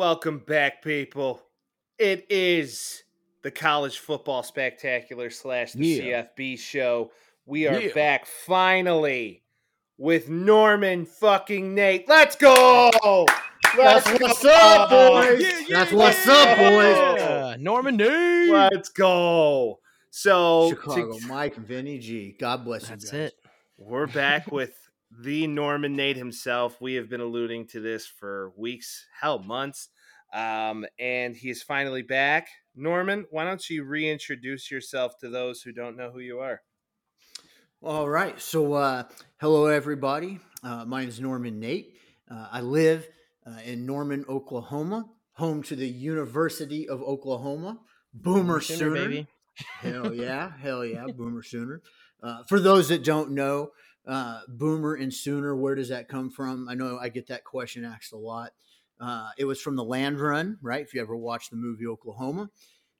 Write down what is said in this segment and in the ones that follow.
Welcome back, people. It is the college football spectacular slash the Yeah. CFB show. We are Yeah. back finally with Norman fucking Nate. Let's go! Let's That's what's go! up, boys. Yeah, yeah, That's what's up, boys. Yeah, Norman Nate. Let's go. So to- Chicago Mike, Vinny G. God bless you. That's it. We're back with the Norman Nate himself. We have been alluding to this for weeks, hell, months. Um, and he is finally back. Norman, why don't you reintroduce yourself to those who don't know who you are? All right. So, uh, hello, everybody. Uh, my name is Norman Nate. Uh, I live uh, in Norman, Oklahoma, home to the University of Oklahoma. Boomer Sooner, Sooner. baby. Hell yeah. Hell yeah. Boomer Sooner. Uh, for those that don't know, uh, Boomer and Sooner, where does that come from? I know I get that question asked a lot. Uh, it was from the Land Run, right? If you ever watched the movie Oklahoma.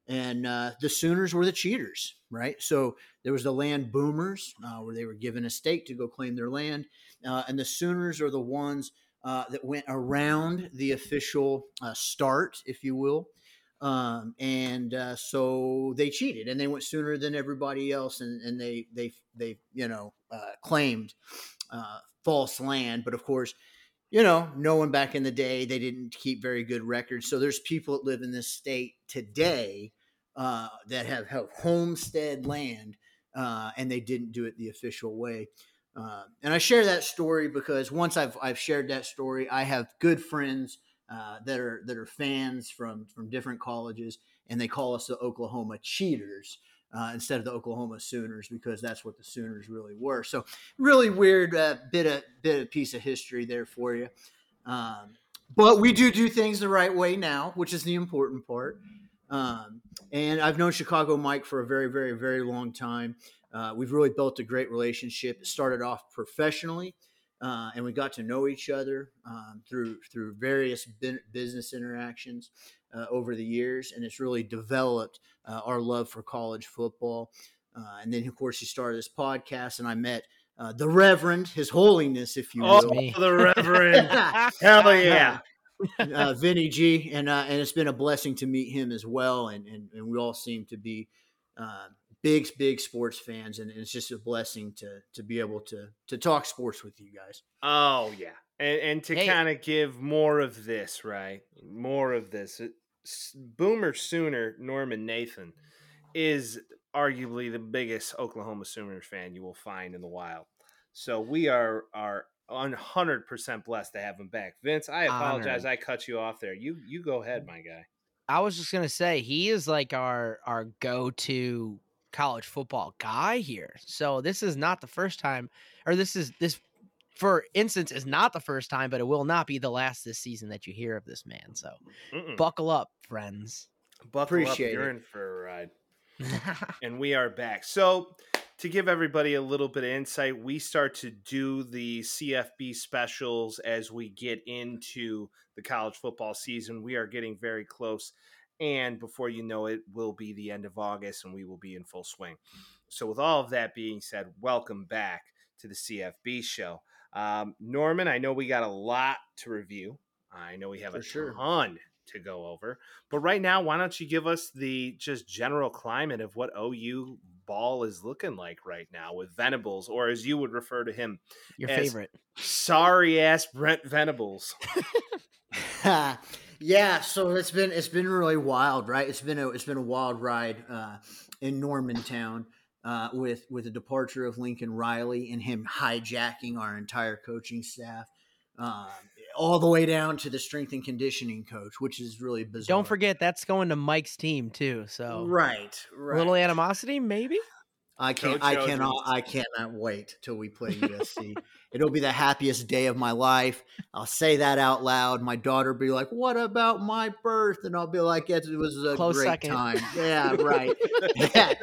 And uh, the Sooners were the cheaters, right? So there was the land boomers uh, where they were given a stake to go claim their land. Uh, and the Sooners are the ones uh, that went around the official start, if you will. Um, and so they cheated and they went sooner than everybody else. And, and they, they, they, you know, uh, claimed uh, false land. But of course, you know, no one back in the day, they didn't keep very good records. So there's people that live in this state today uh, that have, have homestead land uh, and they didn't do it the official way. Uh, and I share that story because once I've, I've shared that story, I have good friends uh, that are that are fans from from different colleges, and they call us the Oklahoma Cheaters uh, instead of the Oklahoma Sooners because that's what the Sooners really were. So really weird uh, bit of bit of piece of history there for you. Um, but we do do things the right way now, which is the important part. Um, and I've known Chicago Mike for a very, very, very long time. Uh, we've really built a great relationship. It started off professionally, uh, and we got to know each other um, through through various business interactions uh, over the years, and it's really developed uh, our love for college football. Uh, and then, of course, he started this podcast, and I met uh, the Reverend, His Holiness, if you Oh, will. me. the Reverend. Hell yeah. uh, Vinny G, and uh, and it's been a blessing to meet him as well, and and, and we all seem to be uh, big big sports fans, and it's just a blessing to to be able to to talk sports with you guys. Oh yeah, and and to Hey. kind of give more of this, right? More of this. It- S- Boomer Sooner Norman Nathan is arguably the biggest Oklahoma Sooners fan you will find in the wild. So we are are one hundred percent blessed to have him back. Vince, I apologize, Honored. I cut you off there. You you go ahead, mm. my guy. I was just gonna say he is like our our go to college football guy here. So this is not the first time, or this is this for instance is not the first time, but it will not be the last this season that you hear of this man. So Mm-mm. buckle up, friends. Buckle Appreciate up, you're it. in for a ride. and we are back. So, to give everybody a little bit of insight, we start to do the CFB specials as we get into the college football season. We are getting very close. And before you know it, will be the end of August and we will be in full swing. So, with all of that being said, welcome back to the CFB show. Um, Norman, I know we got a lot to review. I know we have For a sure. ton to go over. But right now, why don't you give us the just general climate of what OU ball is looking like right now with Venables, or as you would refer to him, Your As- favorite. sorry ass Brent Venables. yeah, so it's been it's been really wild, right? It's been a it's been a wild ride uh, in Normantown uh, with with the departure of Lincoln Riley and him hijacking our entire coaching staff, um, all the way down to the strength and conditioning coach, which is really bizarre. Don't forget that's going to Mike's team too. So right, a right. little animosity, maybe. I can't. Coach I cannot. Jones. I cannot wait till we play USC. It'll be the happiest day of my life. I'll say that out loud. My daughter will be like, "What about my birth?" And I'll be like, "It was a Close great second. time." Yeah, right. Yeah.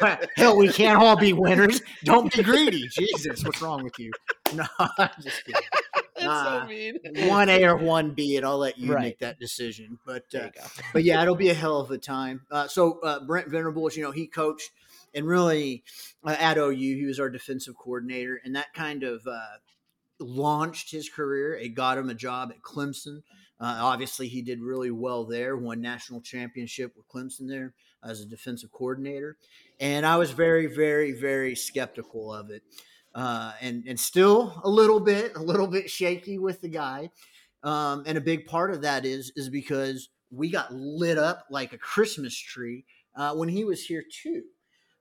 Right. Hell, we can't all be winners. Don't be greedy. Jesus, what's wrong with you? No, I'm just kidding. That's so mean. One A or one B, and I'll let you Right. make that decision. But uh, but yeah, it'll be a hell of a time. Uh, so uh, Brent Venables, you know, he coached and really uh, at OU, he was our defensive coordinator, and that kind of uh, launched his career. It got him a job at Clemson. Uh, obviously, he did really well there. Won national championship with Clemson there as a defensive coordinator, and I was very, very, very skeptical of it, uh, and and still a little bit, a little bit shaky with the guy. Um, and a big part of that is is because we got lit up like a Christmas tree uh, when he was here too.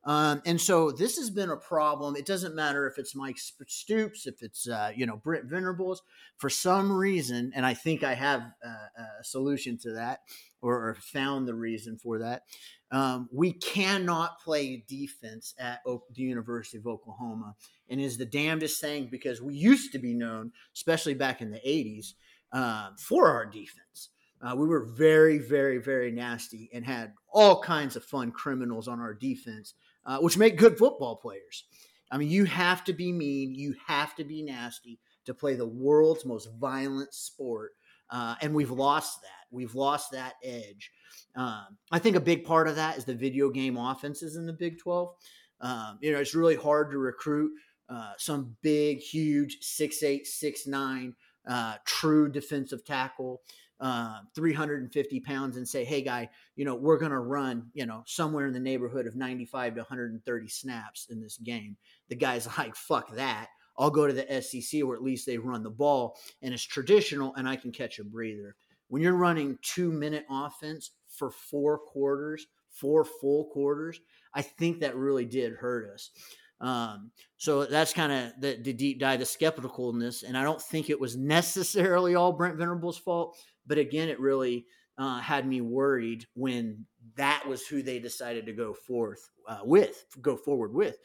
Um, and so this has been a problem. It doesn't matter if it's Mike Stoops, if it's uh, you know Brent Venables. For some reason, and I think I have uh, a solution to that, or, or found the reason for that. Um, we cannot play defense at o- the University of Oklahoma, and is the damnedest thing because we used to be known, especially back in the '80s, uh, for our defense. Uh, we were very, very, very nasty and had all kinds of fun criminals on our defense uh, which make good football players. I mean, you have to be mean, you have to be nasty to play the world's most violent sport. Uh, and we've lost that. We've lost that edge. Um, I think a big part of that is the video game offenses in the Big 12. Um, you know, it's really hard to recruit uh, some big, huge six eight, six nine, uh, true defensive tackle uh, 350 pounds and say, hey, guy, you know, we're going to run, you know, somewhere in the neighborhood of 95 to 130 snaps in this game. The guy's like, fuck that. I'll go to the SEC where at least they run the ball and it's traditional and I can catch a breather. When you're running two minute offense for four quarters, four full quarters, I think that really did hurt us. Um, so that's kind of the, the, deep dive, the skepticalness. And I don't think it was necessarily all Brent Venables' fault. But again, it really uh, had me worried when that was who they decided to go forth uh, with, go forward with,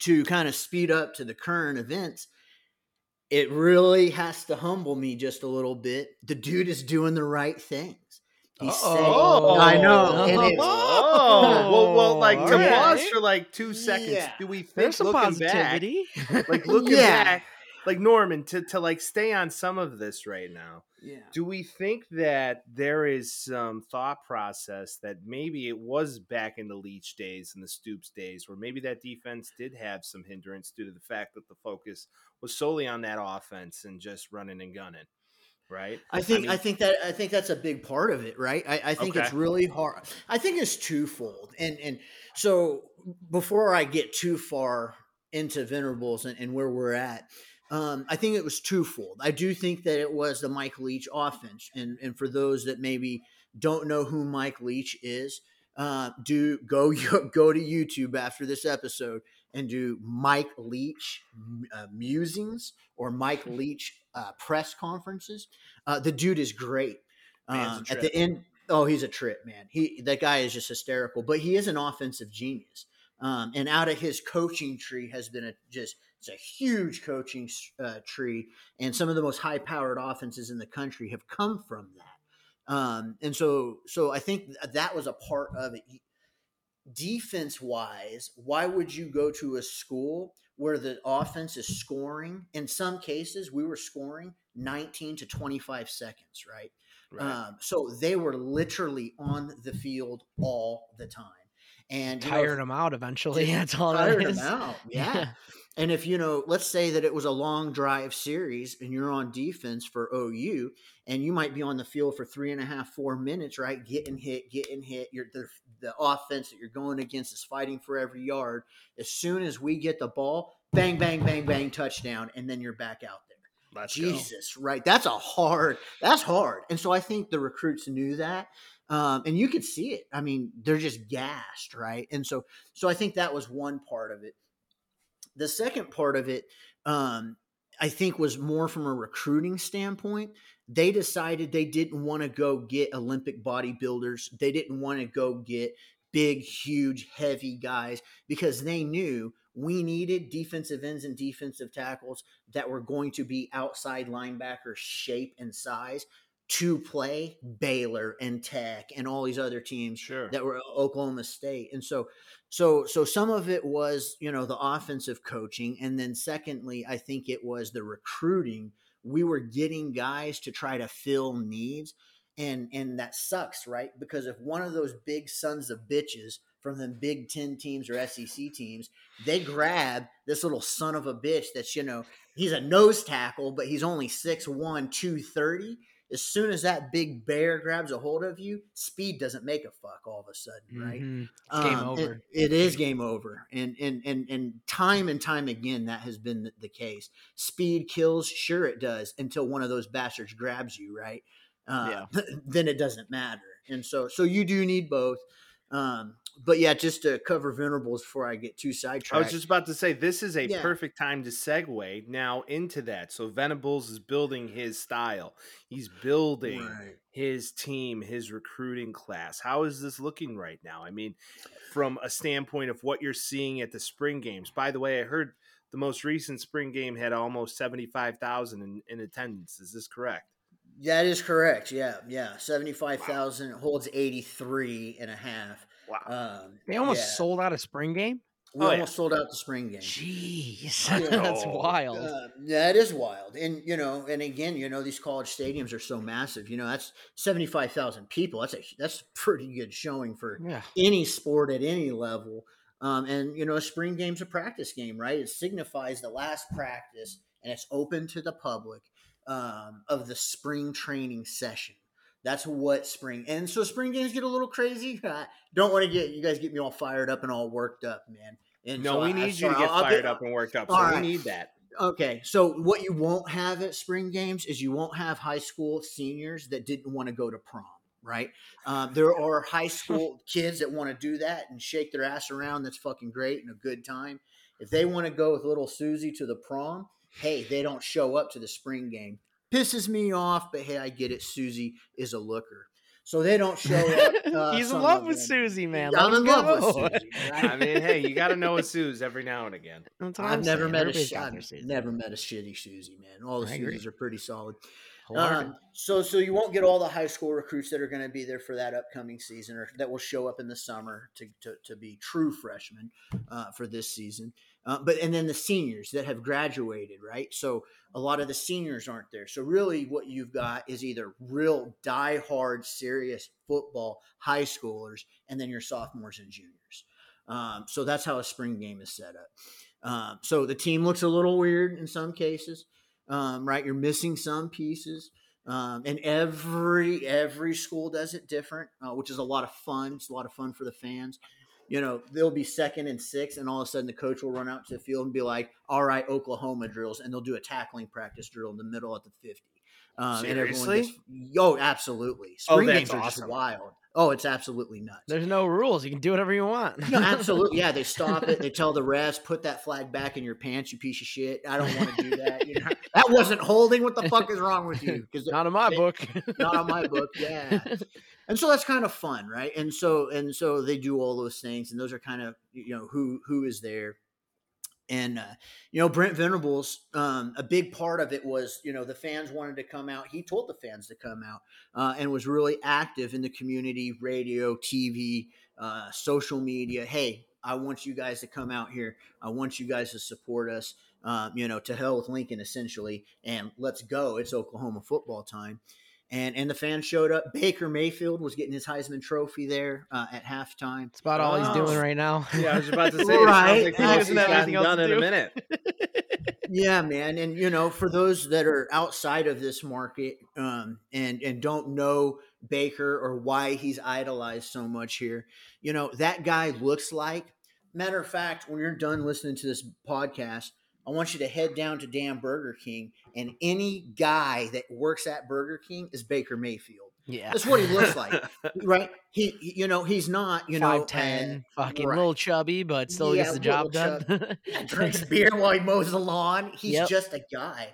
to kind of speed up to the current events. It really has to humble me just a little bit. The dude is doing the right things. He's oh, saying, I know. And oh, well, well, like to right. pause for like two seconds. Yeah. Do we think looking positivity. back, like looking yeah. back, like Norman to to like stay on some of this right now? Yeah. Do we think that there is some thought process that maybe it was back in the Leach days and the Stoops days where maybe that defense did have some hindrance due to the fact that the focus was solely on that offense and just running and gunning? Right. I think I, mean, I think that I think that's a big part of it, right? I, I think okay. it's really hard. I think it's twofold. And and so before I get too far into Venerables and, and where we're at, um, I think it was twofold. I do think that it was the Mike Leach offense, and and for those that maybe don't know who Mike Leach is, uh, do go go to YouTube after this episode and do Mike Leach uh, musings or Mike Leach uh, press conferences. Uh, the dude is great. Um, at the end, oh, he's a trip, man. He that guy is just hysterical, but he is an offensive genius. Um, and out of his coaching tree has been a just it's a huge coaching uh, tree, and some of the most high-powered offenses in the country have come from that. Um, and so, so I think that was a part of it. Defense wise, why would you go to a school where the offense is scoring? In some cases, we were scoring 19 to 25 seconds, right? right. Um, so they were literally on the field all the time and tired know, them out eventually. That's all tired that is. them out. Yeah. yeah. And if you know, let's say that it was a long drive series and you're on defense for OU and you might be on the field for three and a half, four minutes, right? Getting hit, getting hit. You're the, the offense that you're going against is fighting for every yard. As soon as we get the ball, bang, bang, bang, bang, touchdown, and then you're back out there. Let's Jesus, go. right? That's a hard. That's hard. And so I think the recruits knew that, um, and you could see it. I mean, they're just gassed, right? And so, so I think that was one part of it. The second part of it, um, I think, was more from a recruiting standpoint. They decided they didn't want to go get Olympic bodybuilders. They didn't want to go get big, huge, heavy guys because they knew we needed defensive ends and defensive tackles that were going to be outside linebacker shape and size to play Baylor and Tech and all these other teams sure. that were Oklahoma State. And so so so some of it was, you know, the offensive coaching and then secondly, I think it was the recruiting. We were getting guys to try to fill needs and and that sucks, right? Because if one of those big sons of bitches from the Big Ten teams or SEC teams, they grab this little son of a bitch that's you know he's a nose tackle, but he's only 6'1", 230 as soon as that big bear grabs a hold of you, speed doesn't make a fuck all of a sudden, right? Mm-hmm. game um, over. It, it is game over, and and and and time and time again that has been the, the, case. Speed kills, sure it does, until one of those bastards grabs you, right? Uh, yeah. Then it doesn't matter, and so so you do need both. Um, but yeah, just to cover Venables before I get too sidetracked. I was just about to say this is a yeah. perfect time to segue now into that. So Venables is building his style. He's building right. his team, his recruiting class. How is this looking right now? I mean, from a standpoint of what you're seeing at the spring games. By the way, I heard the most recent spring game had almost 75,000 in, in attendance. Is this correct? That is correct. Yeah. Yeah. 75,000 wow. holds 83 and a half. Wow. Um, they almost yeah. sold out a spring game. We oh, almost yeah. sold out the spring game. Jeez, that's wild. Uh, that is wild, and you know, and again, you know, these college stadiums are so massive. You know, that's seventy five thousand people. That's a that's pretty good showing for yeah. any sport at any level. Um, and you know, a spring game's a practice game, right? It signifies the last practice, and it's open to the public um, of the spring training session. That's what spring and so spring games get a little crazy. I don't want to get you guys get me all fired up and all worked up, man. And no, so we need I, you to get I'll fired up and worked up. So right. we need that. Okay, so what you won't have at spring games is you won't have high school seniors that didn't want to go to prom, right? Um, there are high school kids that want to do that and shake their ass around. That's fucking great and a good time. If they want to go with little Susie to the prom, hey, they don't show up to the spring game pisses me off, but hey, I get it. Susie is a looker. So they don't show up. Uh, He's in love with them. Susie, man. I'm in love with Susie. Right? I mean, hey, you got to know a Susie every now and again. I've never met a sh- I've never met a shitty Susie, man. All the Susies are pretty solid. Um, so, so you won't get all the high school recruits that are going to be there for that upcoming season, or that will show up in the summer to to, to be true freshmen uh, for this season. Uh, but and then the seniors that have graduated, right? So a lot of the seniors aren't there. So really, what you've got is either real die-hard, serious football high schoolers, and then your sophomores and juniors. Um, so that's how a spring game is set up. Um, so the team looks a little weird in some cases, um, right? You're missing some pieces. Um, and every every school does it different, uh, which is a lot of fun. It's a lot of fun for the fans you know, they'll be second and six, and all of a sudden the coach will run out to the field and be like, "All right, Oklahoma drills," and they'll do a tackling practice drill in the middle at the fifty. Um, Seriously? Gets, oh, absolutely. Oh, Spring oh, games are awesome. just wild. Oh, it's absolutely nuts. There's no rules. You can do whatever you want. no, absolutely. Yeah, they stop it. They tell the refs, put that flag back in your pants, you piece of shit. I don't want to do that. You know, that wasn't holding. What the fuck is wrong with you? Because not in my they, book. not on my book. Yeah and so that's kind of fun right? And so and so they do all those things and those are kind of you know who who is there. And uh, you know brent venables um, a big part of it was you know the fans wanted to come out. He told the fans to come out uh, and was really active in the community radio tv uh, social media. Hey i want you guys to come out here. I want you guys to support us uh, you know to hell with lincoln essentially and let's go. It's oklahoma football time and and the fans showed up. Baker Mayfield was getting his Heisman Trophy there uh, at halftime. That's about all oh. he's doing right now. Yeah, I was about to say, right? Like he doesn't have anything else done in a minute. yeah, man, and you know, for those that are outside of this market um, and and don't know Baker or why he's idolized so much here, you know, that guy looks like. Matter of fact, when you're done listening to this podcast, I want you to head down to damn Burger King, and any guy that works at Burger King is Baker Mayfield. Yeah, that's what he looks like, right? He, you know, he's not, you know, ten, uh, fucking right. little chubby, but still yeah, gets the job done. drinks beer while he mows the lawn. He's yep. just a guy,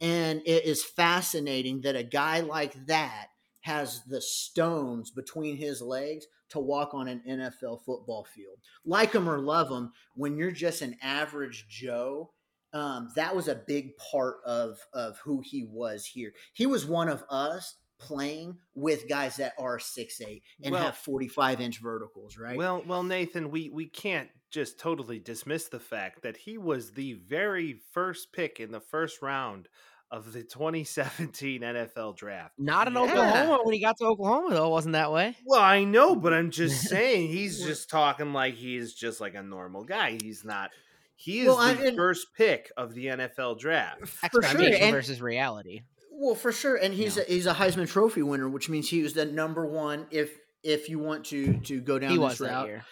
and it is fascinating that a guy like that has the stones between his legs to walk on an NFL football field. Like him or love him, when you're just an average Joe um, that was a big part of of who he was here. He was one of us playing with guys that are six eight and well, have 45 inch verticals right well well nathan we we can't just totally dismiss the fact that he was the very first pick in the first round of the 2017 NFL draft. Not in Yeah. Oklahoma. When he got to Oklahoma, though, it wasn't that way. Well, I know, but I'm just saying he's just talking like he's just like a normal guy. He's not. He is Well, I- the and- first pick of the NFL draft. For sure, and- versus reality. Well, for sure, and he's Yeah. a, he's a Heisman Trophy winner, which means he was the number one. If if you want to to go down He this was that route, year.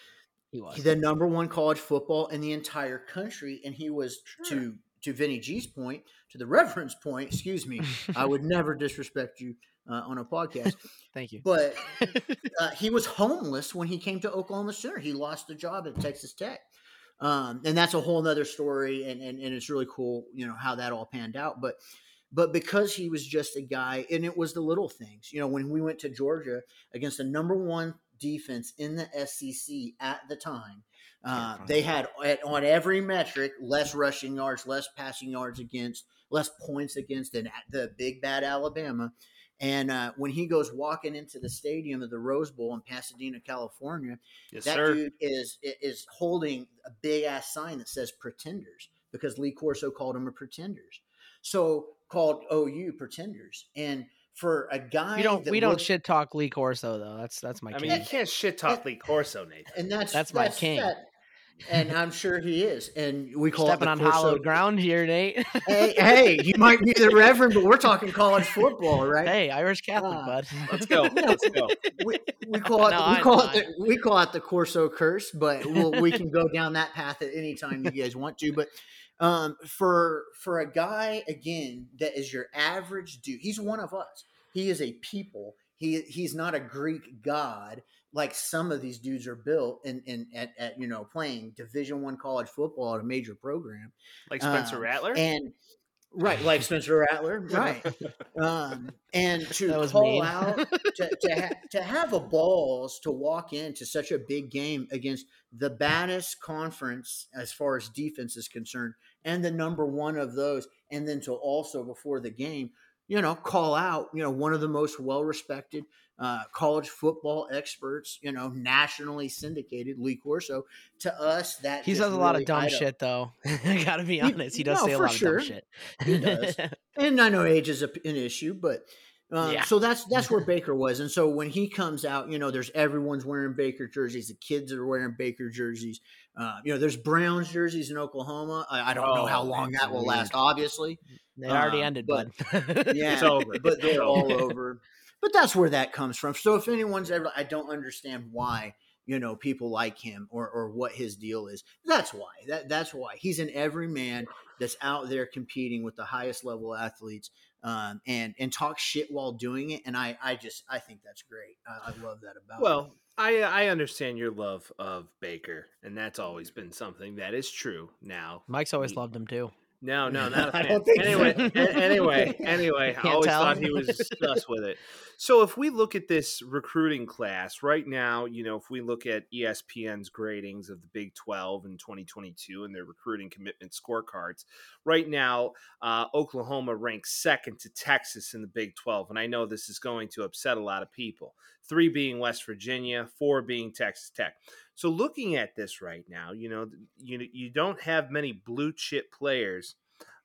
He was. the number one college football in the entire country, and he was Sure. to to Vinny G's point, to the Reverend's point. Excuse me, I would never disrespect you uh, on a podcast, Thank you. but uh, he was homeless when he came to Oklahoma Center. He lost a job at Texas Tech. Um, and that's a whole nother story. And, and, and it's really cool, you know, how that all panned out. But, but because he was just a guy and it was the little things, you know, when we went to Georgia against the number one defense in the SEC at the time, uh, they had at, on every metric less rushing yards, less passing yards against, less points against than the big bad Alabama. And uh, when he goes walking into the stadium of the Rose Bowl in Pasadena, California, Yes, that sir. dude is is holding a big ass sign that says "Pretenders" because Lee Corso called him a Pretenders. So called OU Pretenders, and for a guy We don't that we don't shit talk Lee Corso though. That's that's my I king. mean, you can't shit talk Lee Corso, Nathan. and that's That's my king. that- and I'm sure he is. And we call Stepping it on the Corso- hallowed ground here, Nate. Hey, hey, you might be the Reverend, but we're talking college football, right? hey, Irish Catholic, Ah. bud. Let's go. Let's go. we, we call it No, we call it the, we call it the Corso curse, but we'll, we can go down that path at any time you guys want to. But um, for for a guy again that is your average dude, he's one of us. He is a people. He he's not a Greek god like some of these dudes are built in, in at, at you know playing Division One college football at a major program Like Spencer Um, Rattler. and right like Spencer Rattler, right? um, and to That was call mean. out to to, ha- to have a balls to walk into such a big game against the baddest conference as far as defense is concerned, and the number one of those, and then to also before the game, you know, call out, you know, one of the most well respected uh, college football experts, you know, nationally syndicated, Lee Corso. To us, that He just says a lot of dumb item- shit though. I gotta be honest. He does no, say a for lot of dumb shit. He does. and I know age is a, an issue, but um, Yeah. so that's that's where Baker was. And so when he comes out, you know, there's everyone's wearing Baker jerseys. The kids are wearing Baker jerseys. Uh, you know, there's Browns jerseys in Oklahoma. I, I don't know how Oh, long that will weird. last. Obviously, It already Um, ended, but- bud. yeah, It's over. but they're all over. Over. But that's where that comes from. So if anyone's ever, I don't understand why you know people like him or or what his deal is. That's why. That that's why he's an everyman that's out there competing with the highest level athletes. Um, and and talk shit while doing it, and I I just I think that's great. I, I love that about. him. Well, I I understand your love of Baker, and that's always been something that is true. Now, Mike's always Ye- loved him too. No, no, not a I fan. don't think so. anyway, a- anyway, anyway. I always tell. thought he was sus with it. So if we look at this recruiting class right now, you know, if we look at ESPN's gradings of the Big 12 in 2022 and their recruiting commitment scorecards, right now, uh, Oklahoma ranks second to Texas in the Big 12. And I know this is going to upset a lot of people. Three being West Virginia, four being Texas Tech. So looking at this right now, you know, you you don't have many blue chip players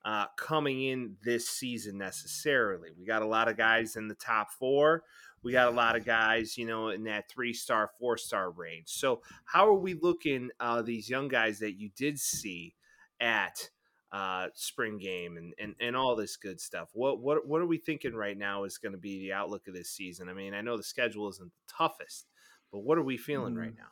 uh, coming in this season necessarily. We got a lot of guys in the top four. We got a lot of guys, you know, in that three star, four star range. So how are we looking uh, these young guys that you did see at uh, spring game and, and and all this good stuff? What what what are we thinking right now is going to be the outlook of this season? I mean, I know the schedule isn't the toughest, but what are we feeling right now?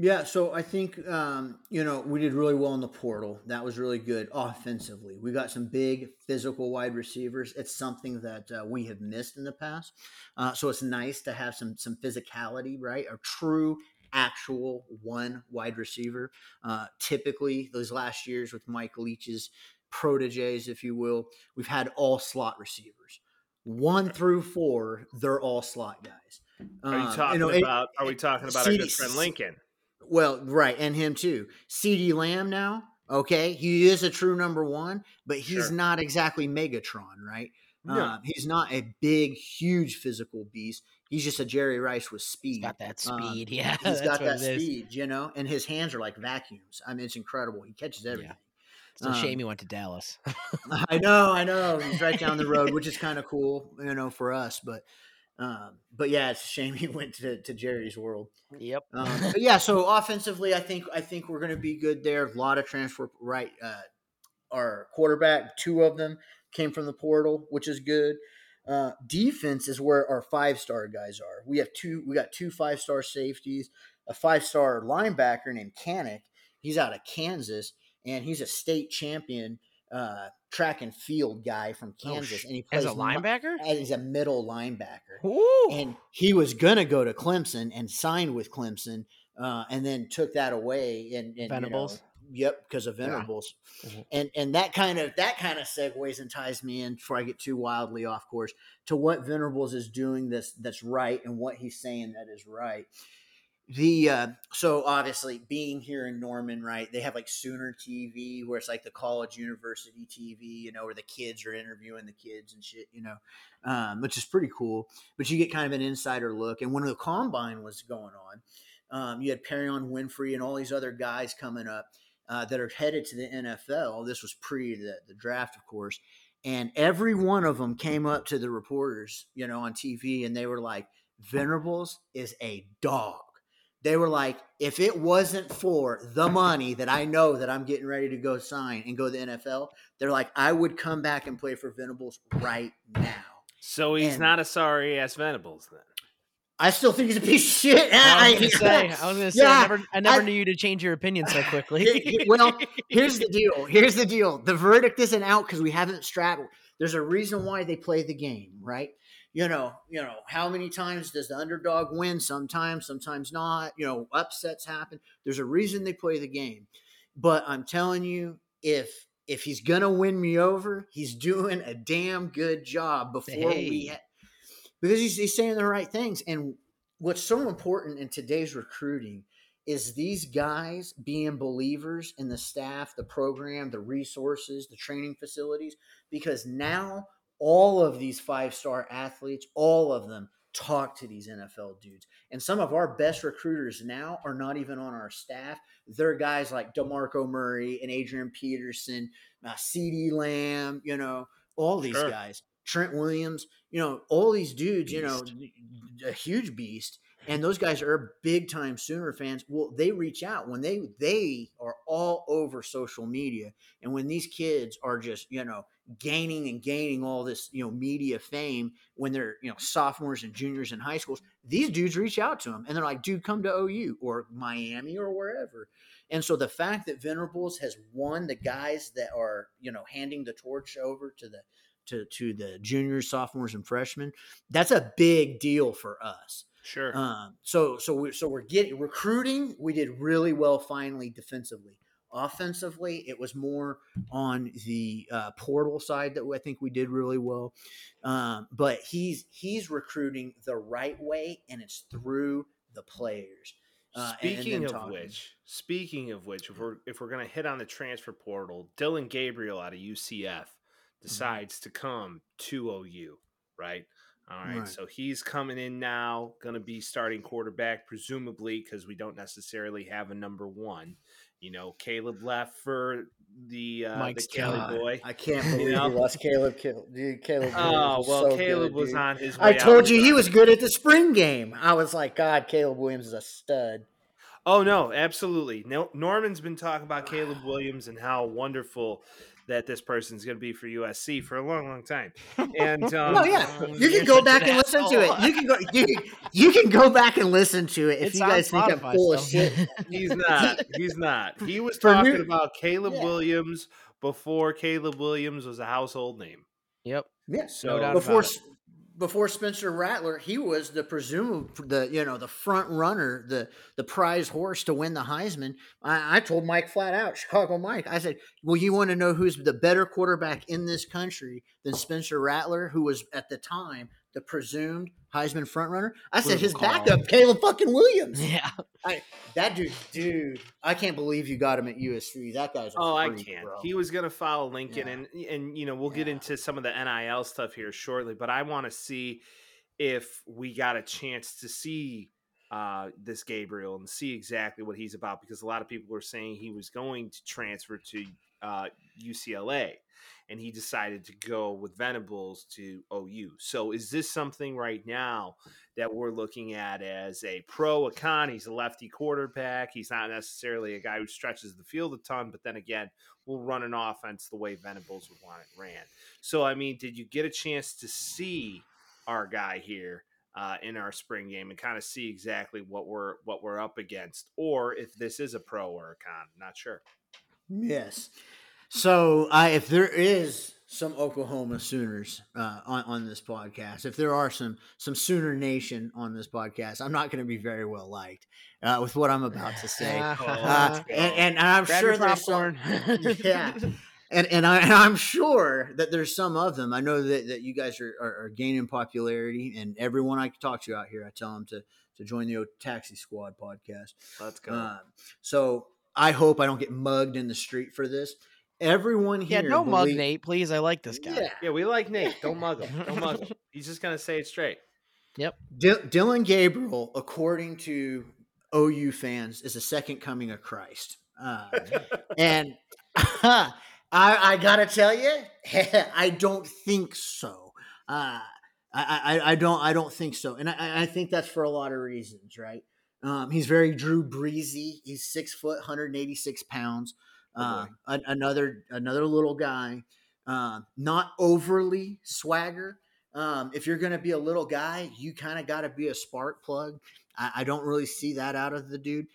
Yeah, so I think um, you know we did really well in the portal. That was really good offensively. We got some big physical wide receivers. It's something that uh, we have missed in the past. Uh, so it's nice to have some some physicality, right? A true, actual one wide receiver. Uh, typically, those last years with Mike Leach's proteges, if you will, we've had all slot receivers. One through four, they're all slot guys. Are you Um, talking know, it- about? Are we talking about our good friend Lincoln? well, right, and him too. CeeDee Lamb now, okay, he is a true number one, but he's Sure. not exactly Megatron, right? No. Um, he's not a big, huge physical beast. He's just a Jerry Rice with speed. He's got that Um, speed. yeah, He's got that speed, you know, and his hands are like vacuums. I mean, it's incredible. He catches everything. It's a shame he went to Dallas. I know, I know. He's right down the road, which is kind of cool, you know, for us. But um, but yeah, it's a shame he went to, to Jerry's world. Yep. Um, but yeah, so offensively, I think I think we're going to be good there. A lot of transfer right. Uh, our quarterback, two of them came from the portal, which is good. Uh, defense is where our five star guys are. We have two. We got two five star safeties, a five star linebacker named Kanak. He's out of Kansas, and he's a state champion uh, track and field guy from Oh, Kansas, sh- and he plays As a linebacker? And he's a middle linebacker. Ooh. And he was gonna go to Clemson and signed with Clemson, uh, and then took that away. And, and Venables? Yep, because of Yeah. Venables. Mhm. And and that kind of that kind of segues and ties me in before I get too wildly off course to what Venerables is doing this that's right and what he's saying that is right the uh, so obviously being here in Norman, right? They have like Sooner TV, where it's like the college university TV, you know, where the kids are interviewing the kids and shit, you know, um, which is pretty cool. But you get kind of an insider look. And when the combine was going on, um, you had Perrion Winfrey and all these other guys coming up uh, that are headed to the NFL. This was pre the, the draft, of course. And every one of them came up to the reporters, you know, on TV, and they were like, "Venerables is a dog." they were like, if it wasn't for the money that I know that I'm getting ready to go sign and go to the NFL, they're like, I would come back and play for Venables right now. So he's And- not a sorry ass Venables then. I still think he's a piece of shit. I was gonna say, I was gonna say, I never, I never I- knew you to change your opinion so quickly. Well, here's the deal. Here's the deal. The verdict isn't out because we haven't straddled. There's a reason why they play the game, right? You know, you know, how many times does the underdog win? Sometimes, sometimes not. You know, upsets happen. There's a reason they play the game. But I'm telling you, if if he's gonna win me over, he's doing a damn good job before we Hey. ha- because he's, he's saying the right things. And what's so important in today's recruiting is these guys being believers in the staff, the program, the resources, the training facilities, because now all of these five star athletes, all of them talk to these NFL dudes. And some of our best recruiters now are not even on our staff. They're guys like DeMarco Murray and Adrian Peterson, uh, CeeDee Lamb, you know, all these Sure. guys. Trent Williams, you know, all these dudes, you know, a huge beast and those guys are big time Sooner fans. Well, they reach out when they they are all over social media, and when these kids are just you know gaining and gaining all this you know media fame when they're you know sophomores and juniors in high schools, these dudes reach out to them and they're like, "Dude, come to OU or Miami or wherever." And so the fact that Venerables has won the guys that are you know handing the torch over to the to, to the juniors, sophomores, and freshmen, that's a big deal for us. Sure. Um, so so we so we're getting recruiting. We did really well finally defensively. Offensively, it was more on the uh, portal side that I think we did really well. Um, but he's he's recruiting the right way, and it's through the players. Uh, Speaking of talking. which, speaking of which, if we're if we're gonna hit on the transfer portal, Dillon Gabriel out of UCF Mm-hmm. decides to come to OU, right? All right, Right. so he's coming in now, gonna be starting quarterback, presumably because we don't necessarily have a number one. You know, Caleb left for the uh, the Mike's Kelly God. boy. I can't You believe know? you lost Caleb. Kill, dude, Caleb. Oh Williams well, so Caleb good, was dude. on his. Way I told the you he was good at the spring game. I was like, God, Caleb Williams is a stud. Oh no, absolutely. No, Norman's been talking about Caleb Williams and how wonderful that this person's going to be for USC for a long, long time. And um, No, yeah, um, you can go back an and listen to it. You can go. You, you can go back and listen to it if It's you guys think I'm full of shit. he's not. He's not. He was For talking new- about Caleb Yeah. Williams before Caleb Williams was a household name. Yep. Yes. So doubt before about it. S- before Spencer Rattler, he was the presumed the you know the front runner, the the prize horse to win the Heisman. I, I told Mike flat out, Chicago Mike. I said, "Well, you want to know who's the better quarterback in this country than Spencer Rattler, who was at the time the presumed Heisman front runner?" I said, "His backup, Caleb fucking Williams." Yeah. That dude, dude, I can't believe you got him at USC. That guy's a Oh, I freak, can. bro. He was going to follow Lincoln, Yeah. and and you know we'll get into some of the NIL stuff here shortly. But I want to see if we got a chance to see uh, this Gabriel and see exactly what he's about because a lot of people were saying he was going to transfer to uh, UCLA and he decided to go with Venables to OU. So is this something right now that we're looking at as a pro a con? He's a lefty quarterback. He's not necessarily a guy who stretches the field a ton, but then again, we'll run an offense the way Venables would want it ran. So I mean, did you get a chance to see our guy here? Uh, in our spring game and kind of see exactly what we're what we're up against, or if this is a pro or a con. Not sure. Yes. So, I, if there is some Oklahoma Sooners uh, on on this podcast, if there are some some Sooner Nation on this podcast, I'm not going to be very well liked uh, with what I'm about to say, uh, Uh-huh. and, and I'm Grab sure there's some, yeah. And and, I, and I'm sure that there's some of them. I know that, that you guys are, are, are gaining popularity, and everyone I talk to out here, I tell them to to join the O Taxi Squad podcast. Let's go. Um, so I hope I don't get mugged in the street for this. Everyone here, don't mug believe- Nate, please. I like this guy. Yeah. yeah, we like Nate. Don't mug him. Don't mug him. He's just gonna say it straight. D- Dillon Gabriel, according to OU fans, is the second coming of Christ. Uh, and I, I gotta tell you, I don't think so. Uh, I, I, I don't I don't think so, and I, I think that's for a lot of reasons, right? Um, he's very Drew Breezy. He's six foot, 186 pounds. Uh, an- another another little guy, uh, not overly swagger. Um, if you're going to be a little guy, you kind of got to be a spark plug. I, I don't really see that out of the dude.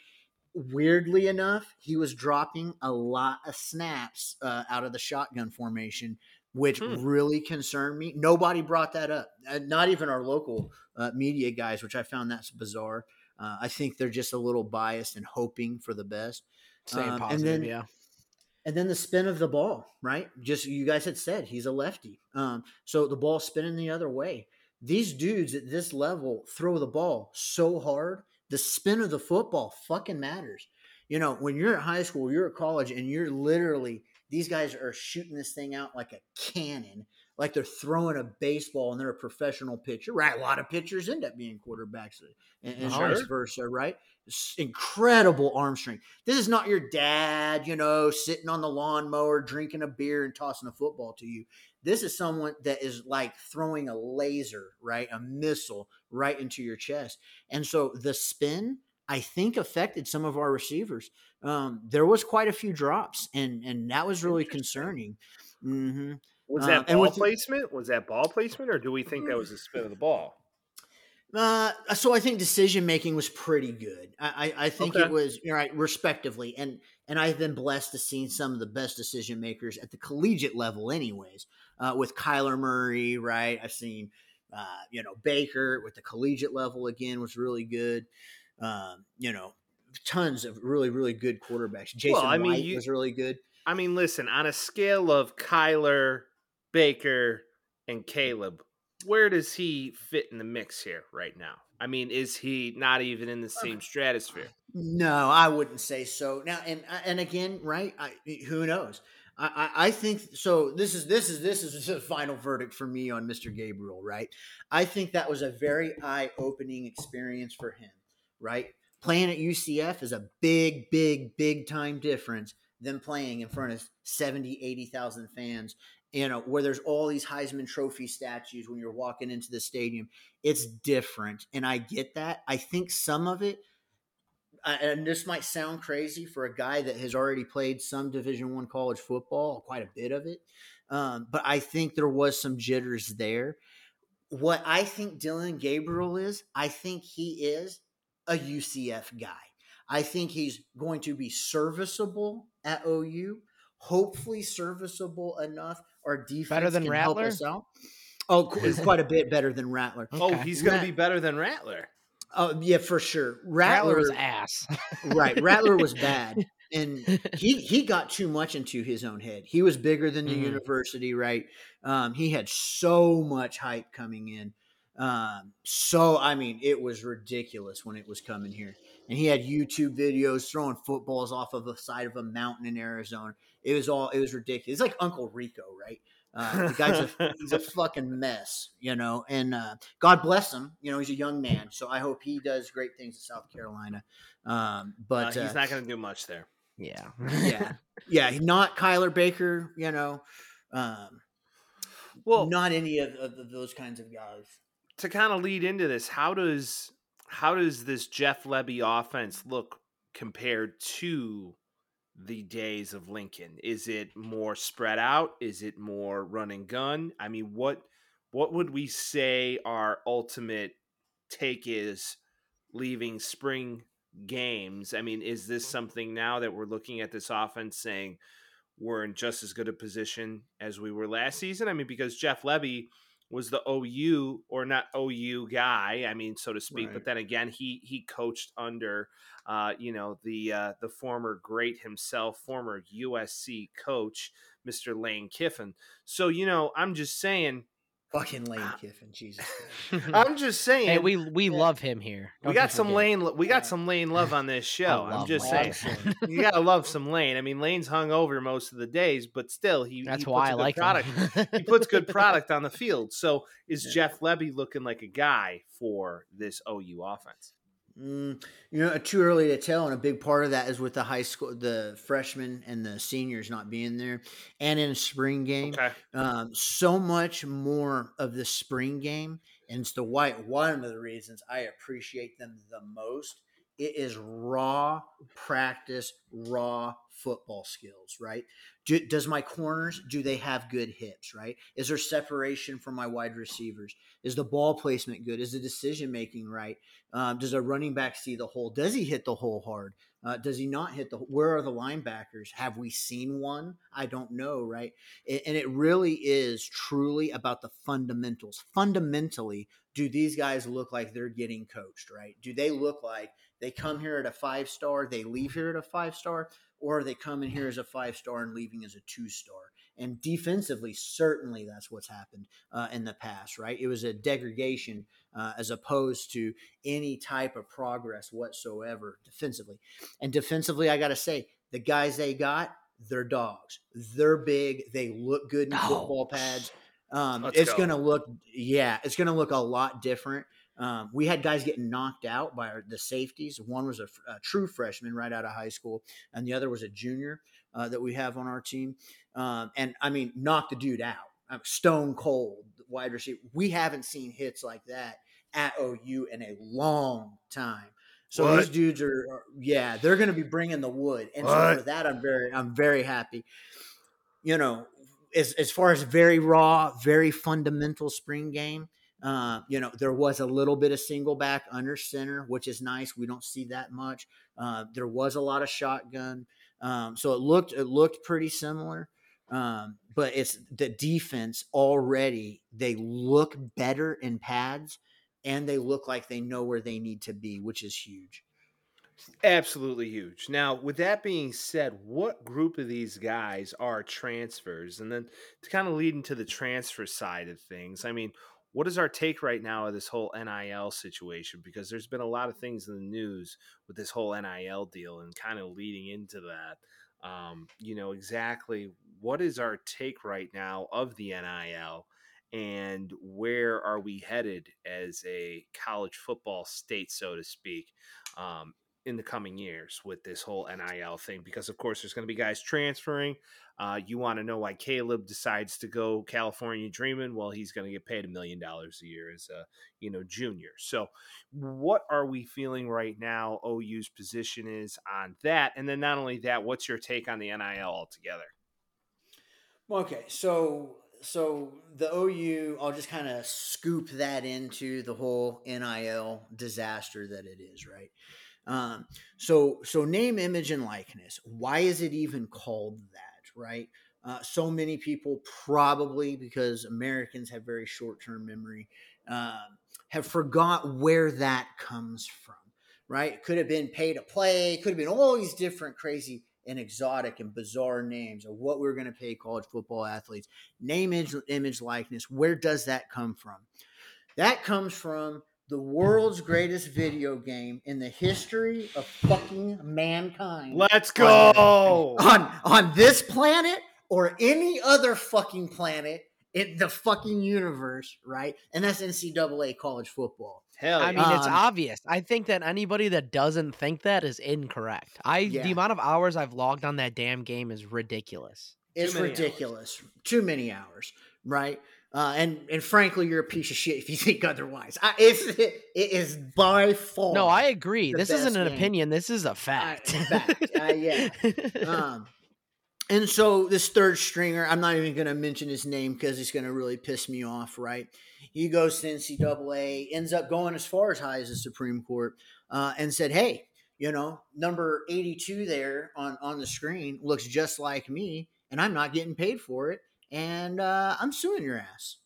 Weirdly enough, he was dropping a lot of snaps uh, out of the shotgun formation, which Hmm. really concerned me. Nobody brought that up, uh, not even our local uh, media guys, which I found that's bizarre. Uh, I think they're just a little biased and hoping for the best. Staying Um, and positive, then- yeah. And then the spin of the ball, right? Just you guys had said he's a lefty. Um, so the ball spinning the other way. These dudes at this level throw the ball so hard, the spin of the football fucking matters. You know, when you're at high school, you're at college, and you're literally these guys are shooting this thing out like a cannon, like they're throwing a baseball and they're a professional pitcher. Right? A lot of pitchers end up being quarterbacks and, and Sure. vice versa, right? Incredible arm strength. This is not your dad, you know, sitting on the lawnmower, drinking a beer and tossing a football to you. This is someone that is like throwing a laser, right? A missile right into your chest. And so the spin, I think, affected some of our receivers. Um, there was quite a few drops, and and that was really concerning. hmm Was Uh, that and ball placement? Was that ball placement, or do we think that was the spin of the ball? Uh, so I think decision making was pretty good. I, I, I think Okay. it was you know, right, respectively, and and I've been blessed to see some of the best decision makers at the collegiate level, anyways. Uh, with Kyler Murray, right? I've seen, uh, you know, Baker with the collegiate level again was really good. Um, you know, tons of really really good quarterbacks. Jason I mean, White you- was really good. I mean, listen, on a scale of Kyler, Baker, and Caleb, where does he fit in the mix here right now? I mean, is he not even in the same stratosphere? No, I wouldn't say so. Now, and uh, and again, right? I, who knows? I, I I think so. This is this is this is the final verdict for me on Mr. Gabriel, right? I think that was a very eye opening experience for him, right? Playing at UCF is a big, big, big time difference than playing in front of 70, 80,000 fans, you know, where there's all these Heisman Trophy statues when you're walking into the stadium. It's different. And I get that. I think some of it, and this might sound crazy for a guy that has already played some division one college football quite a bit of it um, but i think there was some jitters there what i think dillon gabriel is i think he is a ucf guy i think he's going to be serviceable at ou hopefully serviceable enough our defense than can help Rattler? us out. Oh qu- quite a bit better than rattler. Oh, he's going to be better than Rattler. oh yeah for sure. Rattler rattler, was ass. right rattler was bad. And he he got too much into his own head. He was bigger than the Mhm. university right? Um he had so much hype coming in. Um so i mean it was ridiculous when it was coming here. And he had youtube videos throwing footballs off of the side of a mountain in arizona it was all it was ridiculous it's like uncle rico right Uh, the guy's a he's a fucking mess, you know. And uh, God bless him. You know, he's a young man, so I hope he does great things in South Carolina. Um, but uh, he's uh, not going to do much there. Yeah. yeah, yeah, not Kyler Baker. You know, um, Well, not any of, of those kinds of guys. to kind of lead into this, how does how does this Jeff Lebby offense look compared to the days of Lincoln? Is it more spread out? Is it more run and gun? I mean, what what would we say our ultimate take is leaving spring games? I mean, is this mm-hmm. something now that we're looking at this offense saying we're in just as good a position as we were last season? I mean, because Jeff Lebby was the OU or not OU guy, I mean, so to speak. Right. But then again, he he coached under, uh, you know, the uh, the former great himself, former USC coach, Mr. Lane Kiffin. So you know, I'm just saying, Fucking Lane ah. Kiffin, Jesus. Christ. I'm just saying, hey, we we love him here. we Don't got some forget. Lane. We Yeah. got some Lane love on this show. I'm just Lane. saying, you gotta love some Lane. I mean, Lane's hung over most of the days, but still, he That's he why puts I a good like product. him. he puts good product on the field. So is Yeah. Jeff Lebby looking like a guy for this OU offense? Mm, you know, too early to tell, and a big part of that is with the high school, the freshmen and the seniors not being there, and in a spring game. Okay. Um, so much more of the spring game, and it's the white. One of the reasons I appreciate them the most. It is raw practice, raw football skills, right? Do, does my corners do they have good hips, right? Is there separation from my wide receivers? Is the ball placement good? Is the decision making right? Um, does a running back see the hole? Does he hit the hole hard? Uh, does he not hit the? Where are the linebackers? Have we seen one? I don't know, right? And it really is truly about the fundamentals. Fundamentally, do these guys look like they're getting coached, right? Do they look like they come here at a five star, they leave here at a five star, or they come in here as a five star and leaving as a two star? And defensively, certainly that's what's happened uh, in the past, right? It was a degradation uh, as opposed to any type of progress whatsoever defensively. And defensively, I got to say, the guys they got, they're dogs. They're big. They look good in Oh. football pads. Um, it's go. going to look, yeah, it's going to look a lot different. Um, we had guys getting knocked out by our, the safeties. One was a, a true freshman right out of high school, and the other was a junior uh, that we have on our team. Um, and I mean, knocked the dude out. I'm stone cold wide receiver. We haven't seen hits like that at OU in a long time. So What? these dudes are, are- yeah, they're going to be bringing the wood, and so What? for that, I'm very, I'm very happy. You know, as as far as very raw, very fundamental spring game. Uh, you know, there was a little bit of single back under center, which is nice. We don't see that much. Uh, there was a lot of shotgun, um, so it looked it looked pretty similar. Um, but it's the defense already. They look better in pads, and they look like they know where they need to be, which is huge. Absolutely huge. Now, with that being said, what group of these guys are transfers? And then to kind of lead into the transfer side of things, I mean, what is our take right now of this whole NIL situation? Because there's been a lot of things in the news with this whole NIL deal and kind of leading into that. Um, you know, exactly what is our take right now of the NIL and where are we headed as a college football state, so to speak? Um, in the coming years with this whole NIL thing because of course there's going to be guys transferring. Uh, you want to know why Caleb decides to go California dreaming? Well, he's going to get paid a million dollars a year as a you know junior. So, what are we feeling right now? OU's position is on that, and then not only that, what's your take on the NIL altogether? Okay, so so the OU, I'll just kind of scoop that into the whole NIL disaster that it is, right? Um, so so name, image, and likeness. Why is it even called that, right? Uh, so many people probably because Americans have very short term memory, um, have forgot where that comes from, right? It could have been pay to play, could have been all these different crazy and exotic and bizarre names of what we're going to pay college football athletes. Name, image, image, likeness. Where does that come from? That comes from the world's greatest video game in the history of fucking mankind Let's go. on on this planet or any other fucking planet in the fucking universe, right? And that's NCAA college football. Hell yeah. I mean, it's Um, obvious. I think that anybody that doesn't think that is incorrect. I Yeah. the amount of hours I've logged on that damn game is ridiculous. It's many hours. ridiculous. Too many hours, right? Uh, and and frankly, you're a piece of shit if you think otherwise. I, it's it is by far. No, I agree. This isn't an game. opinion. This is a fact. fact. Uh, yeah. um, and so this third stringer, I'm not even going to mention his name because he's going to really piss me off, right? He goes to NCAA, ends up going as far as high as the Supreme Court, uh, and said, "Hey, you know, number 82 there on on the screen looks just like me, and I'm not getting paid for it, and uh, I'm suing your ass."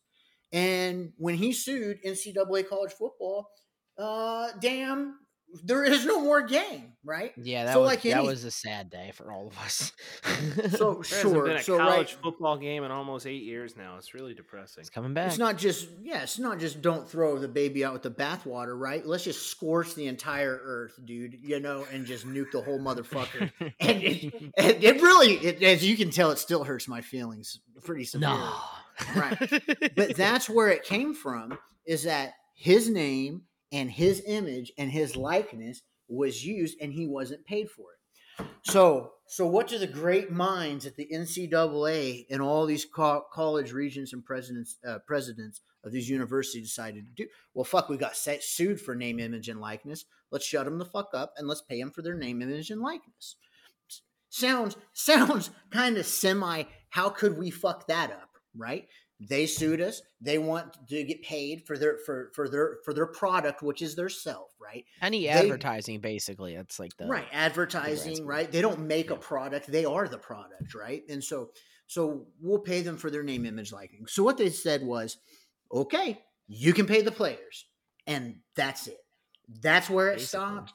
And when he sued NCAA college football, uh, damn, there is no more game, right? yeah, that So, was like that any- was a sad day for all of us. So There hasn't sure, been a so college right, football game in almost eight years now. It's really depressing. it's coming back. it's not just yeah, it's not just don't throw the baby out with the bathwater, right? Let's just scorch the entire earth, dude, you know, and just nuke the whole motherfucker. and it, and it really, it, as you can tell, it still hurts my feelings pretty severely. no. Right. But that's where it came from. Is that his name and his image and his likeness was used, and he wasn't paid for it. So, so what do the great minds at the NCAA and all these co- college regents and presidents, uh, presidents of these universities decided to do? Well, fuck, we got set, sued for name, image, and likeness. Let's shut them the fuck up and let's pay them for their name, image, and likeness. Sounds sounds kind of semi. How could we fuck that up, right? They sued us. They want to get paid for their for for their for their product, which is their self, right? Any They- advertising, basically, it's like the right advertising right? They don't make a product. They are the product right? And so so we'll pay them for their name image liking. So what they said was okay you can pay the players. And that's it. That's where it Basically. stopped.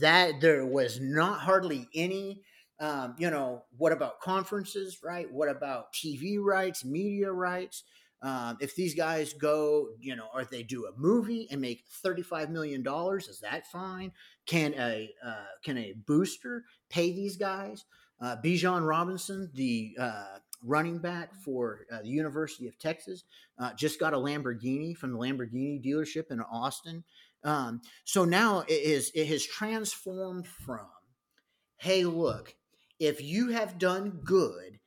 That there was not hardly any um, you know what about conferences right what about tv rights media rights um, if these guys go you know or if they do a movie and make 35 million dollars is that fine can a uh, can a booster pay these guys? Uh, Bijan Robinson, the uh, running back for uh, the University of Texas, uh, just got a Lamborghini from the Lamborghini dealership in Austin. Um, so now it is it has transformed from, hey, look, if you have done good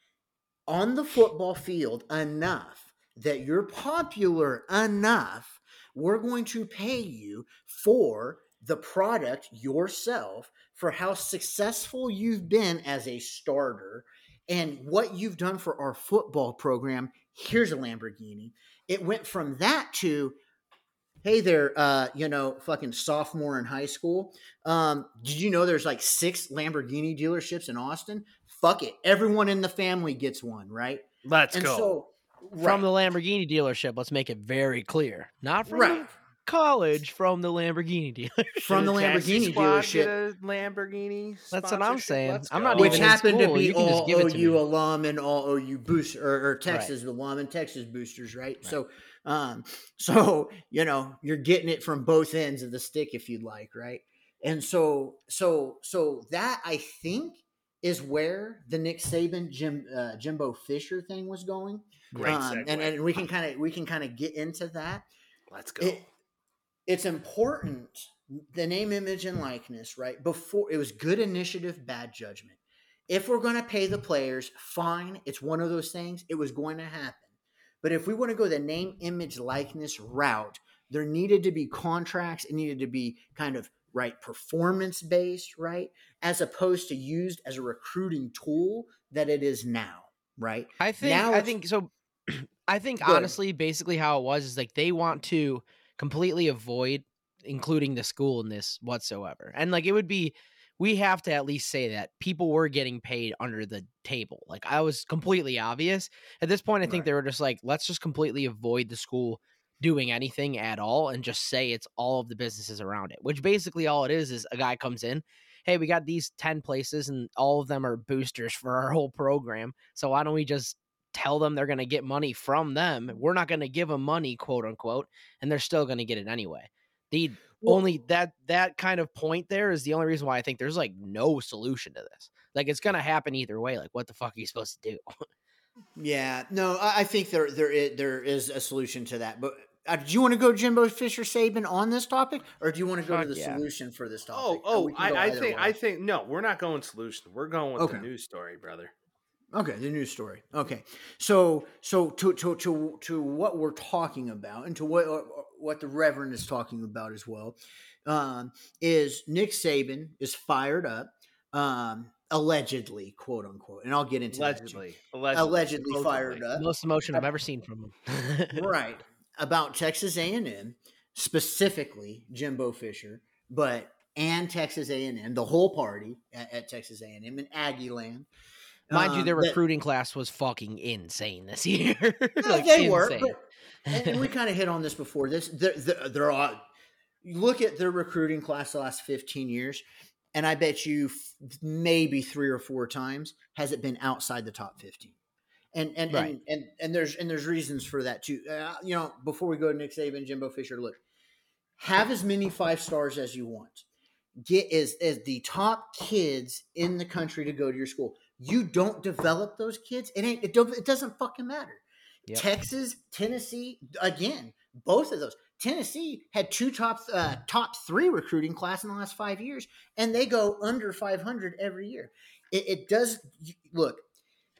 on the football field enough that you're popular enough, we're going to pay you for the product yourself for how successful you've been as a starter and what you've done for our football program. Here's a Lamborghini. It went from that to, hey there, uh, you know, fucking sophomore in high school. Um, did you know there's like six Lamborghini dealerships in Austin? Fuck it. Everyone in the family gets one, right? Let's and go. so from the Lamborghini dealership. Let's make it very clear, not from right. the college, from the Lamborghini dealership. From the Lamborghini dealership. Lamborghini. That's what I'm saying. I'm not which even in happened to school, be you all give it to OU me. alum and all OU boost or, or Texas alum and Texas boosters, right? So, um, so you know you're getting it from both ends of the stick if you'd like, right? And so, so, so that I think is where the Nick Saban Jim uh, Jimbo Fisher thing was going. Great Um, and and we can kind of we can kind of get into that Let's go. it, it's important the name image and likeness right before it was good initiative bad judgment if we're going to pay the players fine it's one of those things it was going to happen but if we want to go the name image likeness route there needed to be contracts it needed to be kind of right performance based right as opposed to used as a recruiting tool that it is now right I think Now I think so I think Go ahead. honestly basically how it was is like they want to completely avoid including the school in this whatsoever. And like it would be we have to at least say that people were getting paid under the table. Like I was completely obvious. At this point I think Right. they were just like let's just completely avoid the school doing anything at all and just say it's all of the businesses around it. Which basically all it is is a guy comes in hey, we got these 10 places and all of them are boosters for our whole program. So why don't we just tell them they're going to get money from them? We're not going to give them money, quote unquote, and they're still going to get it anyway. The Well- only that that kind of point there is the only reason why I think there's like no solution to this. Like it's going to happen either way. Like what the fuck are you supposed to do? Yeah, no, I I think there there is, there is a solution to that. But uh, do you want to go Jimbo Fisher Saban on this topic, or do you want to go to the yeah. solution for this topic? Oh, oh, we can go I, I think way. I think no, we're not going solution. We're going with Okay. the news story, brother. Okay, the news story. Okay, so so to to to to what we're talking about, and to what uh, what the Reverend is talking about as well, um, is Nick Saban is fired up, um, allegedly, quote unquote, and I'll get into that. Allegedly, allegedly, allegedly fired supposedly. up, Most emotion I've ever seen from him. right about Texas A and M, specifically Jimbo Fisher, but and Texas A and M, the whole party at, at Texas A and M and Aggie Land. Mind you, um, their that- recruiting class was fucking insane this year. No, Like, they were, insane. but and, and we kind of hit on this before. This they're, they're all. You look at their recruiting class the last fifteen years, and I bet you f- maybe three or four times has it been outside the top fifteen. And and Right. and, and and there's and there's reasons for that too. Uh, you know, before we go to Nick Saban, Jimbo Fisher, look, have as many five stars as you want. Get as as the top kids in the country to go to your school. You don't develop those kids, it ain't it, don't, it doesn't fucking matter. Yep. Texas, Tennessee, again, both of those. Tennessee had two top uh, top three recruiting class in the last five years, and they go under 500 every year. It, it does look.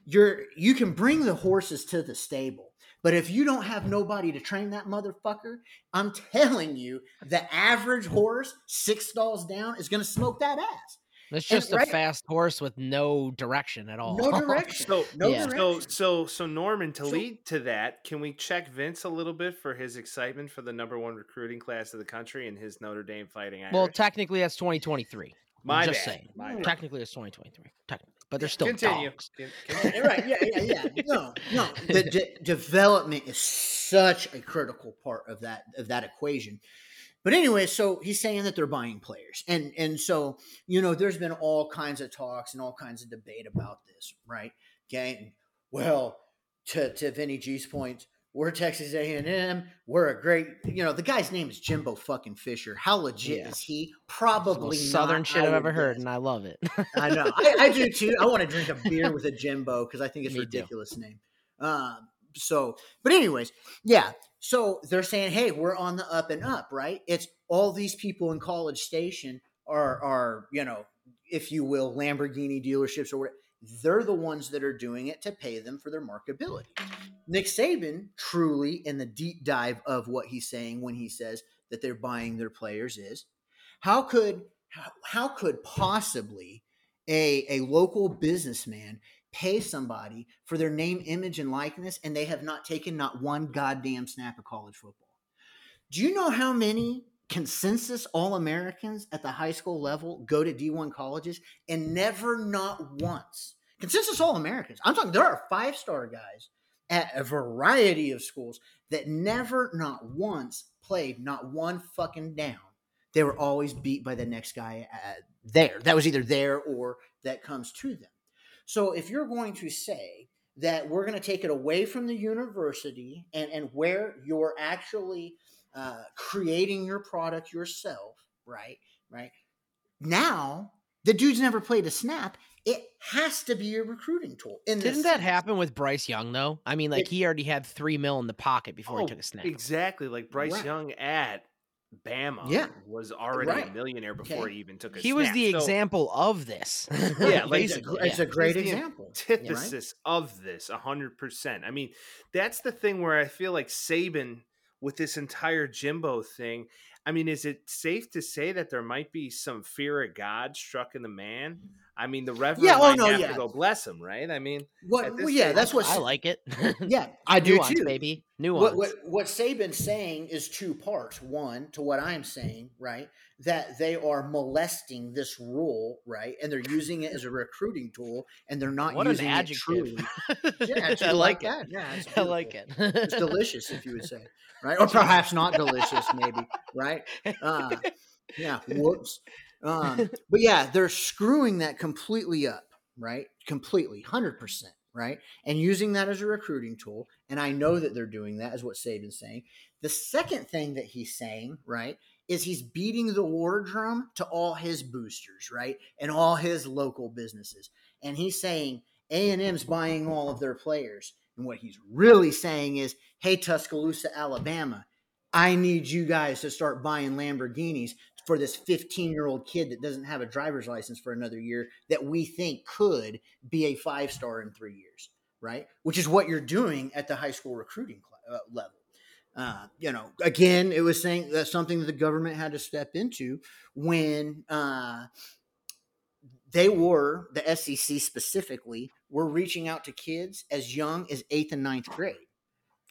You're you can bring the horses to the stable, but if you don't have nobody to train that motherfucker, I'm telling you, the average horse six stalls down is going to smoke that ass. It's and just right- a fast horse with no direction at all. No direction. So No Yeah. so direction. so so Norman, to So- lead to that, can we check Vince a little bit for his excitement for the number one recruiting class of the country and his Notre Dame Fighting Irish? well, technically, that's 2023. my just bad. saying. My bad. Technically, it's 2023. Technically, but they're still Continue. dogs. Con- Yeah, continue. right. Yeah, yeah, yeah. No, no. The de- development is such a critical part of that of that equation. But anyway, so he's saying that they're buying players, and and so you know, there's been all kinds of talks and all kinds of debate about this, right? Okay, well, to to Vinny G's point, we're Texas A and M. We're a great, you know, the guy's name is Jimbo fucking Fisher. How legit Yeah. is he? Probably southern shit I've ever heard, and I love it. I know. I, I do too. I want to drink a beer with a Jimbo because I think it's a Me too. ridiculous name. Um, so, but anyways, yeah. So they're saying, hey, we're on the up and up, right? It's all these people in College Station are are you know, if you will, Lamborghini dealerships or what. They're the ones that are doing it to pay them for their markability. Nick Saban, truly in the deep dive of what he's saying when he says that they're buying their players, is how could how could possibly a, a local businessman pay somebody for their name, image, and likeness, and they have not taken not one goddamn snap of college football? Do you know how many consensus All Americans at the high school level go to D1 colleges and never, not once, consensus All Americans? I'm talking, there are five star guys at a variety of schools that never, not once, played not one fucking down they were always beat by the next guy uh, there. That was either there or that comes to them. So if you're going to say that we're going to take it away from the university and, and where you're actually uh, creating your product yourself, right? Right. Now, the dude's never played a snap. It has to be a recruiting tool. In Didn't that sense. happen with Bryce Young though? I mean, like It- he already had three mil in the pocket before Oh, he took a snap. Exactly, like Bryce Right. Young at Bama Yeah. was already a millionaire before Okay. he even took a He was the So, example of this. Yeah, like, it's a, basically. it's yeah. a great example. antithesis of this 100% i mean that's the thing where i feel like saban with this entire jimbo thing i mean is it safe to say that there might be some fear of god struck in the man i mean the reverend Yeah, oh, might no, have yeah. to go bless him right i mean What? Well, yeah, stage, that's what I like it. Yeah, I do Nuance, too. baby. Nuance. What, what what Saban's saying is two parts. One, to what I'm saying, right? That they are molesting this rule, right? And they're using it as a recruiting tool, and they're not What an using it adjective. truly. Yeah, it's I just like it. that. Yeah, I like it. It's delicious, if you would say, right? Or perhaps not delicious, maybe, right? Uh, yeah, whoops. Um, but yeah, they're screwing that completely up, right? Completely, hundred percent, right? And using that as a recruiting tool. And I know that they're doing that, is what Saban's saying. The second thing that he's saying, right, is he's beating the war drum to all his boosters, right, and all his local businesses, and he's saying A&M's buying all of their players. And what he's really saying is, hey, Tuscaloosa, Alabama, I need you guys to start buying Lamborghinis for this 15 year old kid that doesn't have a driver's license for another year that we think could be a five star in three years, right? Which is what you're doing at the high school recruiting uh, level. Uh, you know, again, it was saying that's something that the government had to step into when uh, they were the SEC specifically were reaching out to kids as young as eighth and ninth grade.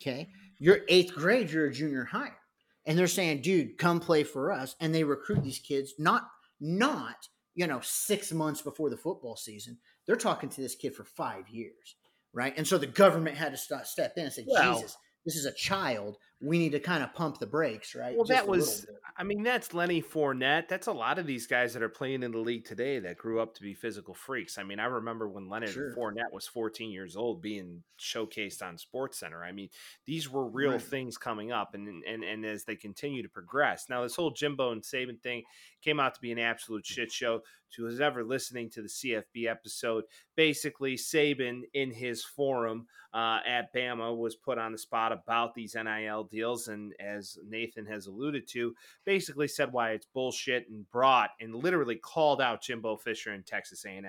Okay, you're eighth grade, you're a junior higher, and they're saying, "Dude, come play for us," and they recruit these kids not not you know six months before the football season. They're talking to this kid for five years, right? And so the government had to st- step in and say, "Jesus, this is a child we need to kind of pump the brakes, right? Well, Just that was, I mean, that's Lenny Fournette. That's a lot of these guys that are playing in the league today that grew up to be physical freaks. I mean, I remember when Leonard sure. Fournette was 14 years old being showcased on Sports Center. I mean, these were real right. things coming up, and, and and as they continue to progress. Now, this whole Jimbo and Saban thing came out to be an absolute shit show. To who's ever listening to the CFB episode, basically Saban in his forum uh, at Bama was put on the spot about these NIL deals, and as Nathan has alluded to, basically said why it's bullshit and brought and literally called out Jimbo Fisher in Texas A&M.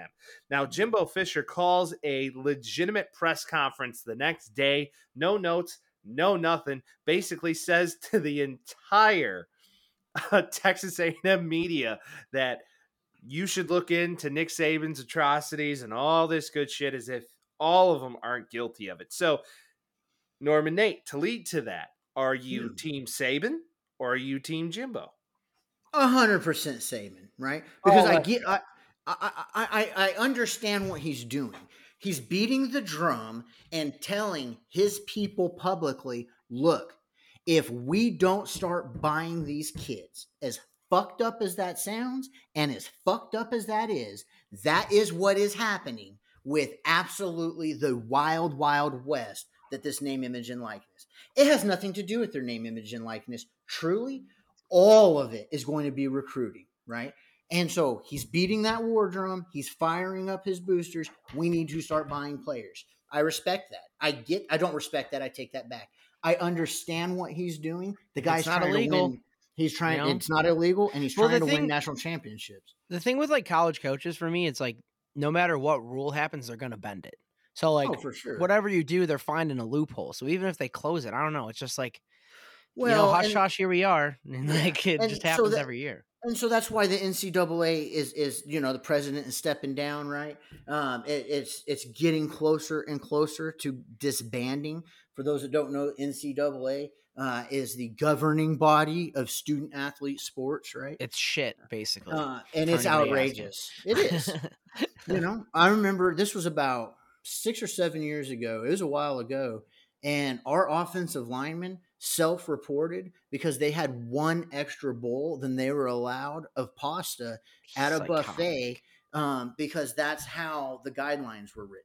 Now Jimbo Fisher calls a legitimate press conference the next day, no notes, no nothing. Basically says to the entire uh, Texas A&M media that you should look into Nick Saban's atrocities and all this good shit as if all of them aren't guilty of it. So, Norman Nate, to lead to that, are you hmm. Team Saban or are you Team Jimbo? A hundred percent Saban, right? Because oh, I get, I, I, I, I understand what he's doing. He's beating the drum and telling his people publicly, look, if we don't start buying these kids, as fucked up as that sounds and as fucked up as that is, that is what is happening with absolutely the wild, wild west that this name, image, and likeness. It has nothing to do with their name, image, and likeness. Truly, all of it is going to be recruiting, right? And so he's beating that war drum. He's firing up his boosters. We need to start buying players. I respect that. I get. I don't respect that. I take that back. I understand what he's doing. The guy's it's not trying illegal. to win. He's trying. You know? It's not illegal, and he's trying to thing, win national championships. The thing with like college coaches for me, it's like no matter what rule happens, they're gonna bend it. So like, oh, sure. whatever you do, they're finding a loophole. So even if they close it, I don't know. It's just like, well, you know, hush hush, here we are, and like it and just happens so that, every year. And so that's why the NCAA is is you know the president is stepping down, right? Um, it, it's it's getting closer and closer to disbanding. For those that don't know, NCAA uh, is the governing body of student athlete sports, right? It's shit, basically, uh, and it's outrageous. It is. you know, I remember this was about six or seven years ago. It was a while ago. And our offensive linemen self reported because they had one extra bowl than they were allowed of pasta at a buffet um, because that's how the guidelines were written.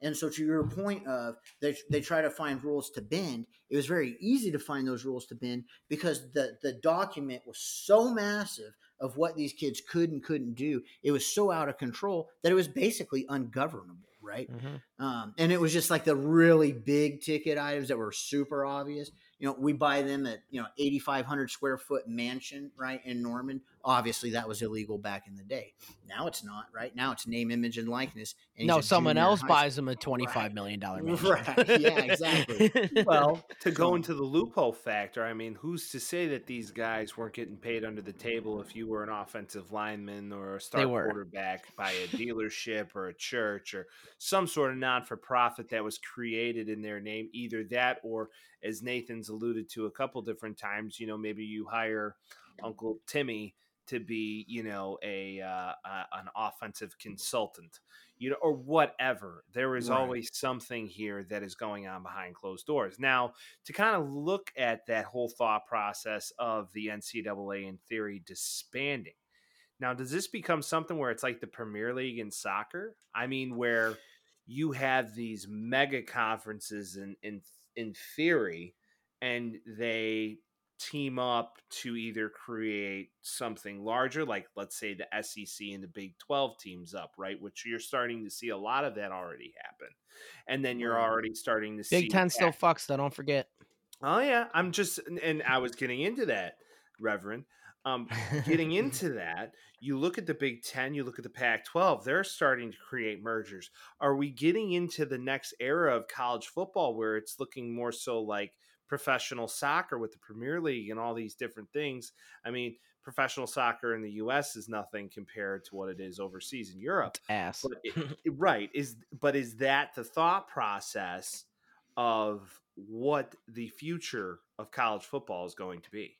And so, to your point of they, they try to find rules to bend, it was very easy to find those rules to bend because the, the document was so massive of what these kids could and couldn't do. It was so out of control that it was basically ungovernable right? Mm-hmm. Um, and it was just like the really big ticket items that were super obvious. You know, we buy them at you know eighty five hundred square foot mansion, right in Norman. Obviously, that was illegal back in the day. Now it's not, right? Now it's name, image, and likeness. And no, someone else buys them a twenty five right. million dollar mansion. Right? Yeah, exactly. well, to go into the loophole factor, I mean, who's to say that these guys weren't getting paid under the table if you were an offensive lineman or a star quarterback by a dealership or a church or some sort of non for profit that was created in their name? Either that or as Nathan's alluded to a couple different times, you know, maybe you hire Uncle Timmy to be, you know, a uh, uh, an offensive consultant, you know, or whatever. There is right. always something here that is going on behind closed doors. Now, to kind of look at that whole thought process of the NCAA in theory disbanding. Now, does this become something where it's like the Premier League in soccer? I mean, where you have these mega conferences in in in theory, and they team up to either create something larger, like let's say the SEC and the Big 12 teams up, right? Which you're starting to see a lot of that already happen. And then you're already starting to see Big see Ten still fucks though. Don't forget. Oh yeah, I'm just and I was getting into that, Reverend. Um, getting into that, you look at the Big Ten, you look at the Pac 12, they're starting to create mergers. Are we getting into the next era of college football where it's looking more so like professional soccer with the Premier League and all these different things? I mean, professional soccer in the US is nothing compared to what it is overseas in Europe. Ass. But it, right. Is but is that the thought process of what the future of college football is going to be?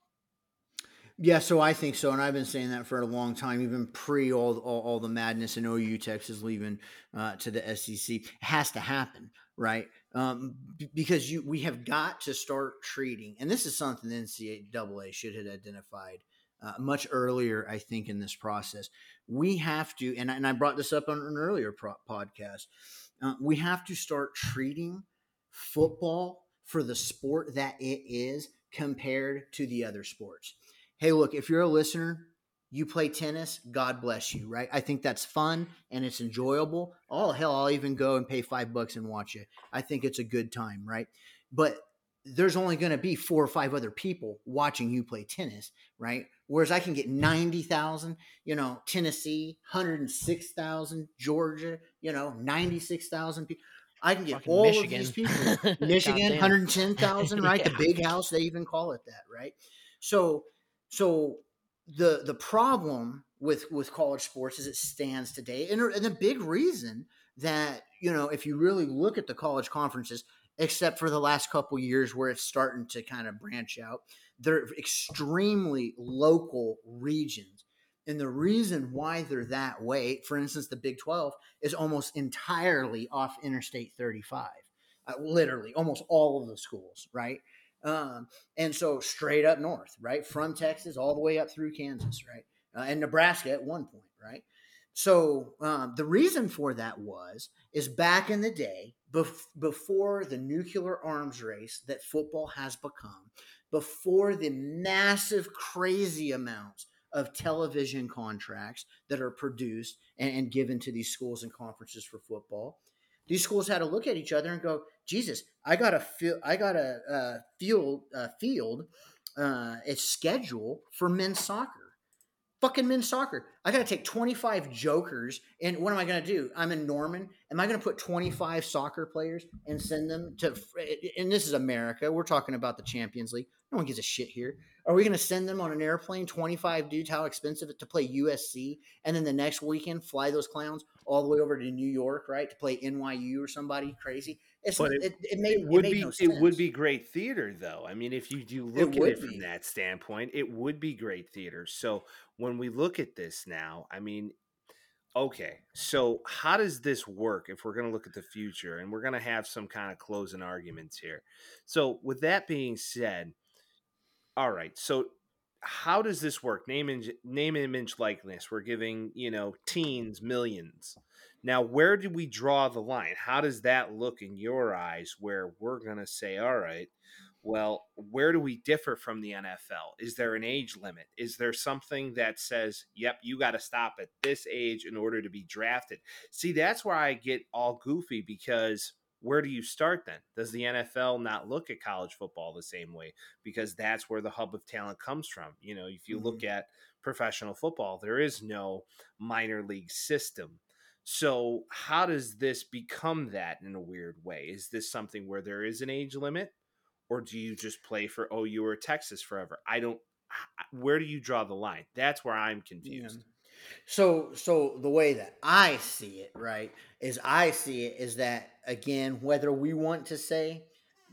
Yeah, so I think so, and I've been saying that for a long time, even pre all all, all the madness and OU Texas leaving uh, to the SEC it has to happen, right? Um, because you we have got to start treating, and this is something the NCAA should have identified uh, much earlier, I think, in this process. We have to, and and I brought this up on an earlier pro- podcast. Uh, we have to start treating football for the sport that it is compared to the other sports hey, look, if you're a listener, you play tennis, God bless you, right? I think that's fun and it's enjoyable. Oh, hell, I'll even go and pay five bucks and watch it. I think it's a good time, right? But there's only going to be four or five other people watching you play tennis, right? Whereas I can get 90,000, you know, Tennessee, 106,000, Georgia, you know, 96,000 people. I can get Fucking all Michigan. of these people. Michigan, 110,000, right? The big house, they even call it that, right? So, so the the problem with with college sports as it stands today, and, and the big reason that you know, if you really look at the college conferences, except for the last couple years where it's starting to kind of branch out, they're extremely local regions. And the reason why they're that way, for instance, the Big 12 is almost entirely off Interstate 35. Uh, literally, almost all of the schools, right? Um, and so straight up north, right, from Texas all the way up through Kansas, right, uh, and Nebraska at one point, right. So um, the reason for that was is back in the day, bef- before the nuclear arms race that football has become, before the massive, crazy amounts of television contracts that are produced and, and given to these schools and conferences for football, these schools had to look at each other and go, Jesus, I got a feel, I got a uh, field, uh, field, uh, a schedule for men's soccer. Fucking men's soccer. I got to take 25 jokers. And what am I going to do? I'm in Norman. Am I going to put 25 soccer players and send them to, and this is America. We're talking about the Champions League. No one gives a shit here. Are we going to send them on an airplane, 25 dudes, how expensive it to play USC? And then the next weekend, fly those clowns all the way over to New York, right? To play NYU or somebody crazy. It's, But it, it- it, made, it would made be no it would be great theater though i mean if you do It look at it from be. that standpoint it would be great theater so when we look at this now i mean okay so how does this work if we're going to look at the future and we're going to have some kind of closing arguments here so with that being said all right so how does this work? Name and name and image likeness. We're giving you know teens millions. Now where do we draw the line? How does that look in your eyes where we're going to say all right well where do we differ from the nfl is there an age limit? Is there something that says yep you got to stop at this age in order to be drafted see that's where i get all goofy because where do you start then does the nfl not look at college football the same way because that's where the hub of talent comes from. You know, if you look mm-hmm. at professional football, there is no minor league system. So, how does this become that in a weird way? Is this something where there is an age limit, or do you just play for oh, OU or Texas forever? I don't. Where do you draw the line? That's where I'm confused. So, so the way that I see it, right, is I see it is that again, whether we want to say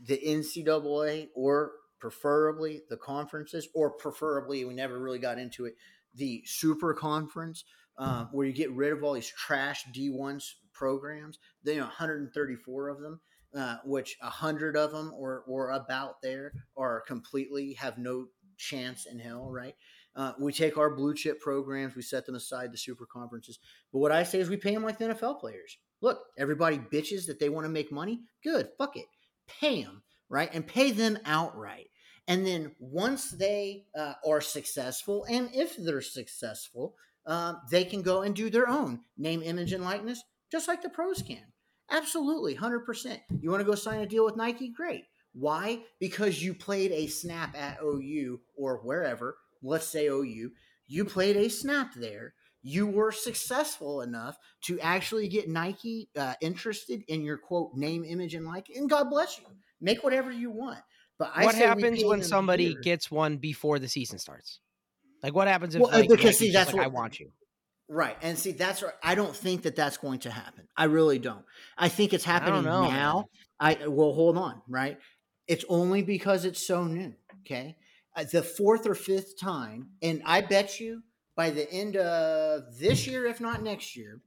the NCAA or preferably the conferences, or preferably we never really got into it, the super conference, uh, where you get rid of all these trash D1 programs. Then you know, 134 of them, uh, which 100 of them or or about there are completely have no chance in hell, right? Uh, we take our blue chip programs, we set them aside, the super conferences. But what I say is we pay them like the NFL players. Look, everybody bitches that they want to make money. Good, fuck it, pay them right and pay them outright. And then once they uh, are successful, and if they're successful, uh, they can go and do their own name, image, and likeness, just like the pros can. Absolutely, 100%. You want to go sign a deal with Nike? Great. Why? Because you played a snap at OU or wherever, let's say OU, you you played a snap there. You were successful enough to actually get Nike uh, interested in your quote name, image, and like, and God bless you. Make whatever you want. But I what happens when somebody gets one before the season starts? Like what happens if Well, like, because Nike's see, that's like, I want you. Right. And see, that's right. I don't think that that's going to happen. I really don't. I think it's I happening know, now. I well, hold on. Right. It's only because it's so new. Okay. Uh, the fourth or fifth time, and I bet you by the end of this year, if not next year,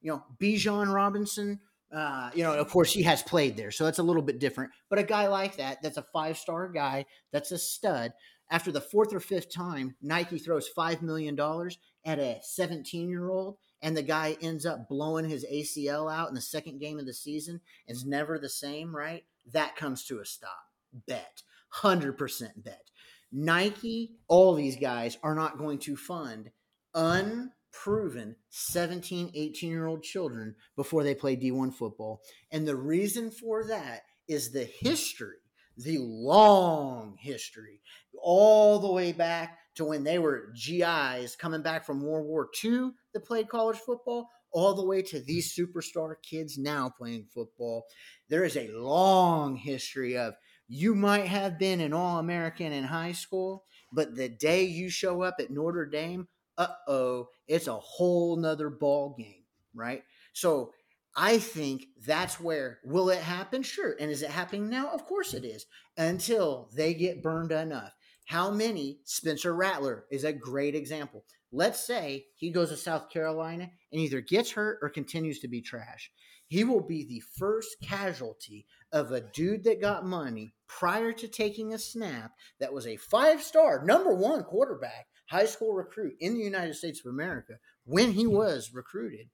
you know, Bijan Robinson. Uh, you know, of course, he has played there, so that's a little bit different. But a guy like that, that's a five star guy, that's a stud. After the fourth or fifth time, Nike throws five million dollars at a 17 year old and the guy ends up blowing his ACL out in the second game of the season is never the same, right? That comes to a stop. Bet. 100% bet. Nike, all these guys are not going to fund unproven 17, 18 year old children before they play D1 football. And the reason for that is the history, the long history, all the way back to when they were GIs coming back from World War II that played college football, all the way to these superstar kids now playing football. There is a long history of you might have been an All American in high school, but the day you show up at Notre Dame, uh oh, it's a whole nother ball game, right? So I think that's where will it happen? Sure. And is it happening now? Of course it is. Until they get burned enough. How many? Spencer Rattler is a great example. Let's say he goes to South Carolina and either gets hurt or continues to be trash. He will be the first casualty of a dude that got money prior to taking a snap that was a five star, number one quarterback, high school recruit in the United States of America when he hmm. was recruited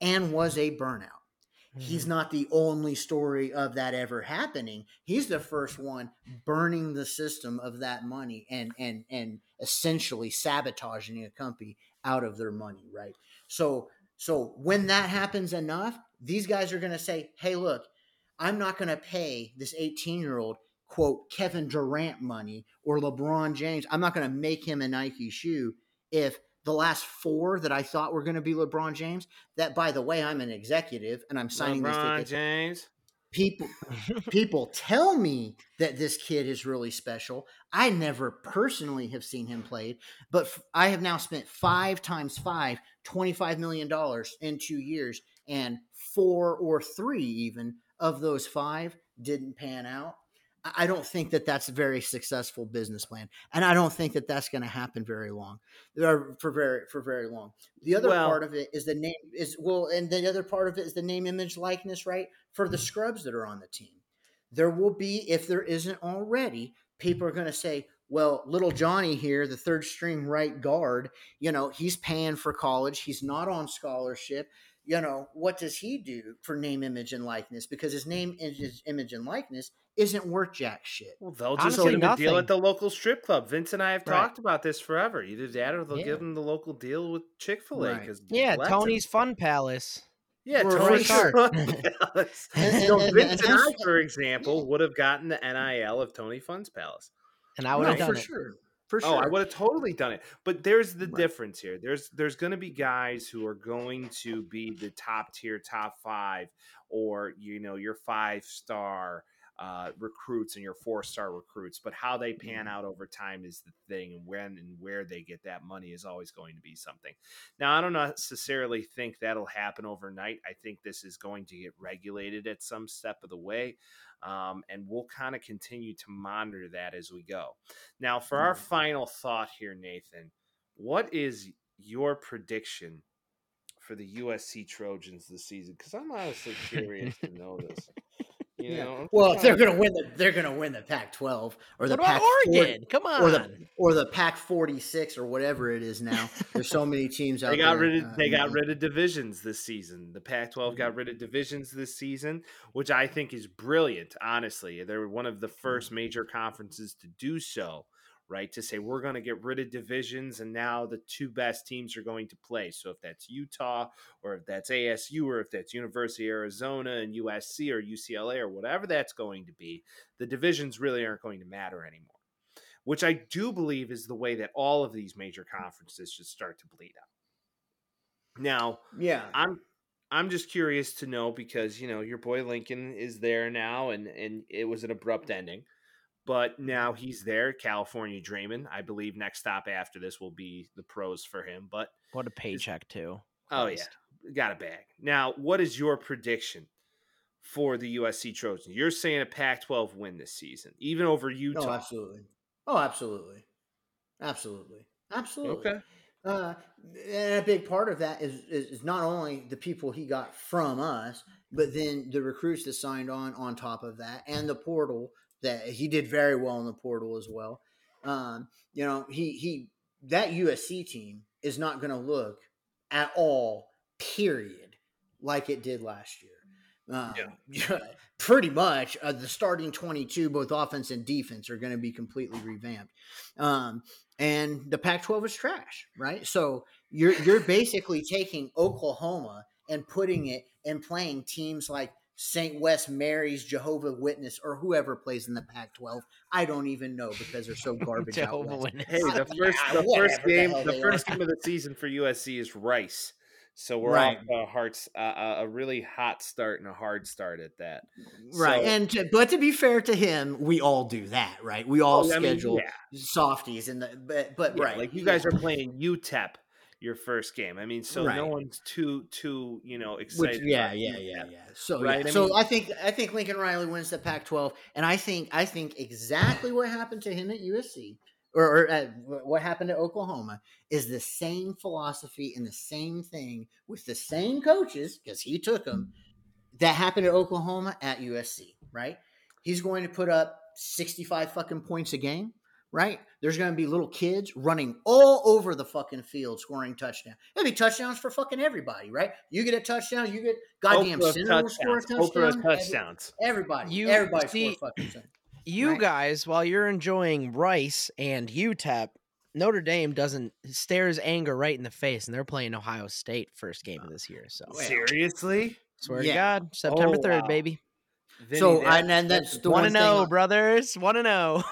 and was a burnout. He's hmm. not the only story of that ever happening. He's the first one burning the system of that money and and and essentially sabotaging a company out of their money, right? So so when that happens enough, these guys are going to say, "Hey, look, I'm not going to pay this 18-year-old quote Kevin Durant money or LeBron James. I'm not going to make him a Nike shoe if the last four that I thought were going to be LeBron James. That, by the way, I'm an executive and I'm signing this LeBron ticket. James. People, people tell me that this kid is really special. I never personally have seen him played, but f- I have now spent five times five, $25 million in two years, and four or three even of those five didn't pan out. I don't think that that's a very successful business plan, and I don't think that that's going to happen very long, or for very for very long. The other Well- part of it is the name is well, and the other part of it is the name, image, likeness, right? For the scrubs that are on the team, there will be if there isn't already, people are going to say, well, little Johnny here, the third string right guard, you know, he's paying for college, he's not on scholarship. You know, what does he do for name, image, and likeness? Because his name, mm-hmm. his image, and likeness isn't worth jack shit. Well, they'll just Honestly, give him a deal at the local strip club. Vince and I have Right. talked about this forever. Either that or they'll Yeah. give him the local deal with Chick Fil A Right. because Yeah, Tony's Fun Palace. Yeah, Tony's sure. Fun Palace. And- so and- and- Vince and and I, for example, would have gotten the NIL of Tony Fun's Palace. And I would No, have done for it. sure. For sure. Oh, I would have totally done it. But there's the Right. difference here. There's there's going to be guys who are going to be the top tier, top five, or you know your five star uh, recruits and your four star recruits. But how they pan out over time is the thing, and when and where they get that money is always going to be something. Now, I don't necessarily think that'll happen overnight. I think this is going to get regulated at some step of the way. Um, and we'll kind of continue to monitor that as we go. Now, for our Mhm. final thought here, Nathan, what is your prediction for the USC Trojans this season? Because I'm honestly curious to know this. You Yeah. know, Well, if they're gonna win the they're gonna win the Pac-12 or the Pac Oregon? Come on. or the or the Pac 46 or whatever it is now. There's so many teams out They got there. rid of uh, they got yeah. rid of divisions this season. The Pac-12 Mm-hmm. got rid of divisions this season, which I think is brilliant. Honestly, they're one of the Mm-hmm. first major conferences to do so. Right to say we're going to get rid of divisions, and now the two best teams are going to play. So if that's Utah, or if that's ASU, or if that's University of Arizona and USC or UCLA or whatever that's going to be, the divisions really aren't going to matter anymore. Which I do believe is the way that all of these major conferences should start to bleed out. Now, Yeah. I'm I'm just curious to know because you know your boy Lincoln is there now, and and it was an abrupt ending, but now he's there, California dreaming. I believe next stop after this will be the pros for him. But what a paycheck too. oh yeah, got a bag. Now, what is your prediction for the USC Trojans? You're saying a Pac-12 win this season, even over Utah. Oh, absolutely. Oh, absolutely. Absolutely. Absolutely. Okay. Uh, and a big part of that is, is is not only the people he got from us, but then the recruits that signed on on top of that, and the portal that he did very well in the portal as well. Um, you know, he he that USC team is not going to look at all, period, like it did last year. Um, pretty much uh, the starting 22 both offense and defense are going to be completely revamped um, and the pac 12 is trash right so you're you're basically taking oklahoma and putting it and playing teams like st west mary's jehovah witness or whoever plays in the pac 12 i don't even know because they're so garbage out Jehovah west. Witness. Hey, the Yeah, first the first game hell the first are. game of the season for USC is Rice. So we're Right. off to a hard, uh, a really hot start and a hard start at that. right So- and to, but to be fair to him we all do that right we all Oh, I mean, schedule yeah. softies in the but but Yeah, right like you guys are playing UTEP your first game. I mean, so no one's too too you know Which, excited. yeah, yeah, yeah, yeah. So, Right, yeah. I so mean- I think I think Lincoln Riley wins the Pac-12, and I think I think exactly what happened to him at USC or, or uh, at, what happened to Oklahoma is the same philosophy and the same thing with the same coaches because he took them mm. that happened at Oklahoma at USC. Right? He's going to put up sixty-five fucking points a game. Right? There's going to be little kids running all over the fucking field scoring touchdowns. It'll be touchdowns for fucking everybody, right? You get a touchdown, you get goddamn Okra Center will score a touchdowns. Touchdown. Touchdowns. Everybody, You- everybody see- score fucking touchdown. You Right. guys, while you're enjoying Rice and UTEP, Notre Dame doesn't stares anger right in the face, and they're playing Ohio State first game of this year. So Seriously? swear yeah. to God, September Oh, third, wow. baby. Vinny, So, that- I- and that's the one to thing. Oh, know, brothers? Want to know?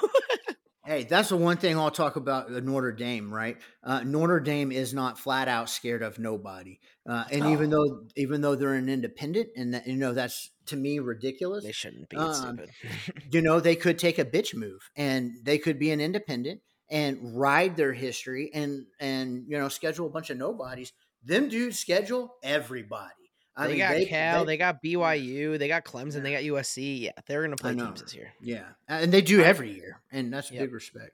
Hey, that's the one thing I'll talk about uh, Notre Dame, right? Uh, Notre Dame is not flat out scared of nobody, uh, and even though even though they're an independent, and that, you know that's to me ridiculous. they shouldn't be. Um, stupid. you know they could take a bitch move and they could be an independent and ride their history and and you know schedule a bunch of nobodies them dudes schedule everybody i they mean got they, Cal, they, they- got BYU, they got Clemson, they got USC. Yeah, they're gonna play know. teams this year. yeah and they do every year and that's Yep. big respect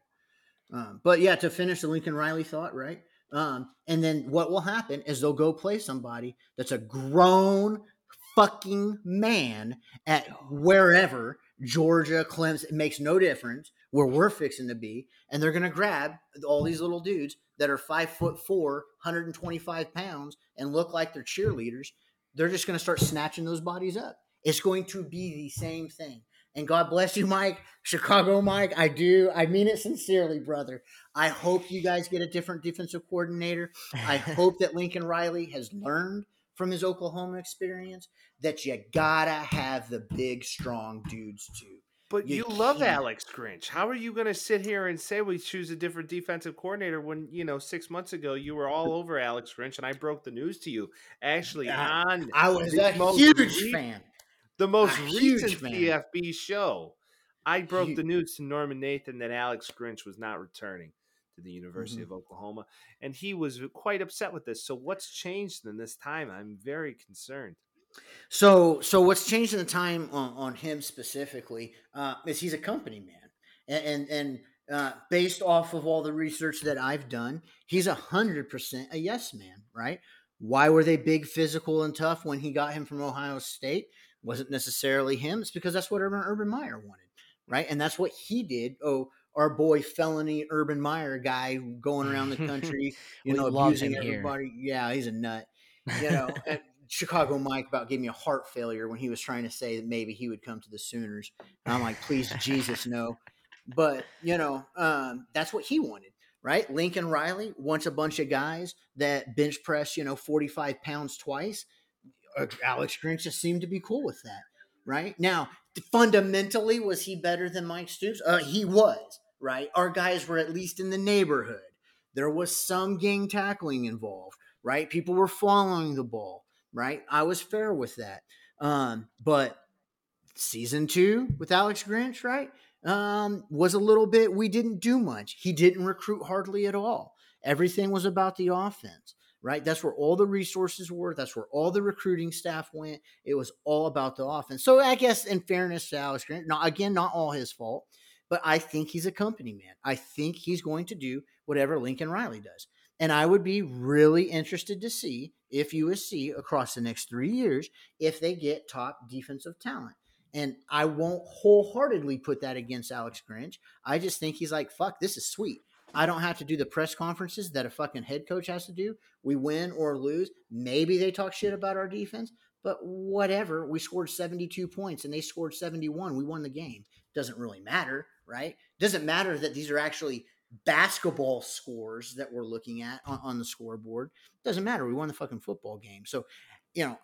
um, but yeah to finish the lincoln riley thought right um, and then what will happen is they'll go play somebody that's a grown fucking man at wherever Georgia, Clemson, it makes no difference where we're fixing to be. And they're going to grab all these little dudes that are five foot four, 125 pounds, and look like they're cheerleaders. They're just going to start snatching those bodies up. It's going to be the same thing. And God bless you, Mike, Chicago Mike. I do. I mean it sincerely, brother. I hope you guys get a different defensive coordinator. I hope that Lincoln Riley has learned from his Oklahoma experience that you gotta have the big, strong dudes too. But You you, love can't. Alex Grinch. How are you going to sit here and say we choose a different defensive coordinator when you know six months ago you were all over Alex Grinch and I broke the news to you actually Yeah, on I was a most huge re- fan. the most a recent. CFB show. I broke Huge. the news to Norman Nathan that Alex Grinch was not returning to the University Mm-hmm. of Oklahoma, and he was quite upset with this. So what's changed in this time? I'm very concerned. So, so what's changed in the time on, on him specifically uh, is he's a company man, and and, and uh, based off of all the research that I've done, he's a hundred percent a yes man, right? Why were they big, physical, and tough when he got him from Ohio State? wasn't necessarily him. It's because that's what Urban Urban Meyer wanted, right? And that's what he did. Oh, our boy felony Urban Meyer guy going around the country, you know, abusing him here. everybody. Yeah, he's a nut. You know, and Chicago Mike about gave me a heart failure when he was trying to say that maybe he would come to the Sooners. And I'm like, please, Jesus, no. But you know, um, that's what he wanted, right? Lincoln Riley wants a bunch of guys that bench press, you know, 45 pounds twice. Uh, Alex Grinch just seemed to be cool with that, right? Now, fundamentally, was he better than Mike Stoops? Uh, he was, right? Our guys were at least in the neighborhood. There was some gang tackling involved, right? People were following the ball, right? I was fair with that. Um, but season two with Alex Grinch, right? Um, was a little bit, we didn't do much. He didn't recruit hardly at all. Everything was about the offense, right? That's where all the resources were. That's where all the recruiting staff went. It was all about the offense. So I guess in fairness to Alex Grinch, not again, not all his fault, but I think he's a company man. I think he's going to do whatever Lincoln Riley does. And I would be really interested to see if USC across the next three years, if they get top defensive talent. And I won't wholeheartedly put that against Alex Grinch. I just think he's like, fuck, this is sweet. I don't have to do the press conferences that a fucking head coach has to do. We win or lose. Maybe they talk shit about our defense, but whatever. We scored 72 points and they scored 71. We won the game. Doesn't really matter, right? Doesn't matter that these are actually basketball scores that we're looking at on, on the scoreboard. Doesn't matter. We won the fucking football game. So, you know,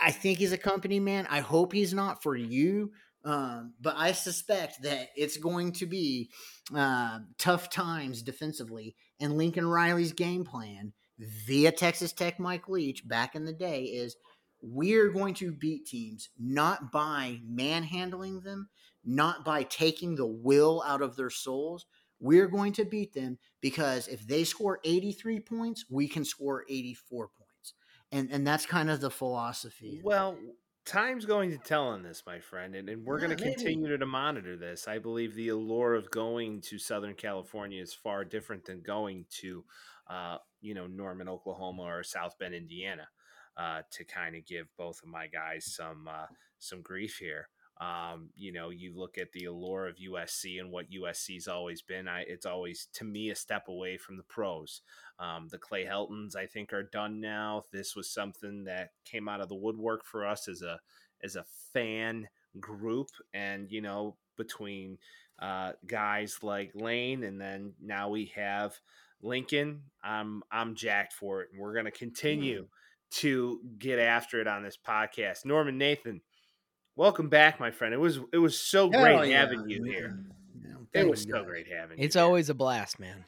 I think he's a company man. I hope he's not for you. Um, but I suspect that it's going to be uh, tough times defensively. And Lincoln Riley's game plan via Texas Tech Mike Leach back in the day is we're going to beat teams not by manhandling them, not by taking the will out of their souls. We're going to beat them because if they score 83 points, we can score 84 points. And and that's kind of the philosophy. Well, time's going to tell on this, my friend, and, and we're Yeah, going to continue to monitor this. I believe the allure of going to Southern California is far different than going to, uh, you know, Norman, Oklahoma, or South Bend, Indiana, uh, to kind of give both of my guys some uh, some grief here. Um, you know, you look at the allure of USC and what USC's always been. I, it's always to me a step away from the pros. Um, the Clay Heltons, I think, are done now. This was something that came out of the woodwork for us as a as a fan group, and you know, between uh, guys like Lane, and then now we have Lincoln. I'm I'm jacked for it, and we're going to continue to get after it on this podcast. Norman Nathan, welcome back, my friend. It was it was so Hell great yeah, having you man. here. Yeah, It was so guys. great having you. It's here. always a blast, man.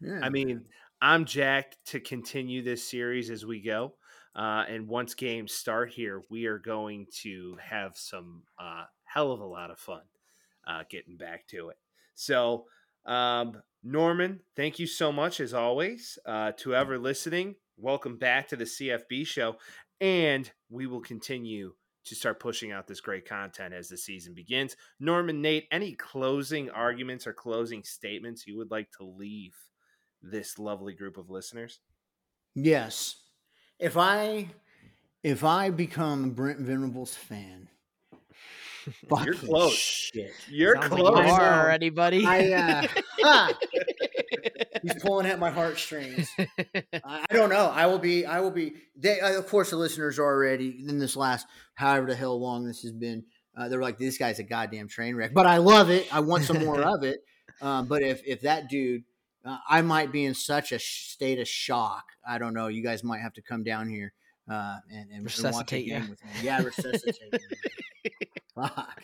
Yeah, I mean, I'm jacked to continue this series as we go. Uh, and once games start here, we are going to have some uh, hell of a lot of fun uh, getting back to it. So, um, Norman, thank you so much as always. Uh, to ever listening, welcome back to the CFB show. And we will continue to start pushing out this great content as the season begins. Norman, Nate, any closing arguments or closing statements you would like to leave this lovely group of listeners? Yes. If I if I become Brent Venables fan, You're close. Shit. You're Sounds like close. you are know. already, buddy. I uh, he's pulling at my heartstrings. I, I don't know. I will be. I will be. They, uh, of course, the listeners are already in this last, however the hell long this has been. Uh, they're like, this guy's a goddamn train wreck. But I love it. I want some more of it. Um, but if if that dude, uh, I might be in such a state of shock. I don't know. You guys might have to come down here uh, and, and and watch a Resuscitate ya. game. Yeah, resuscitate. me. Fuck.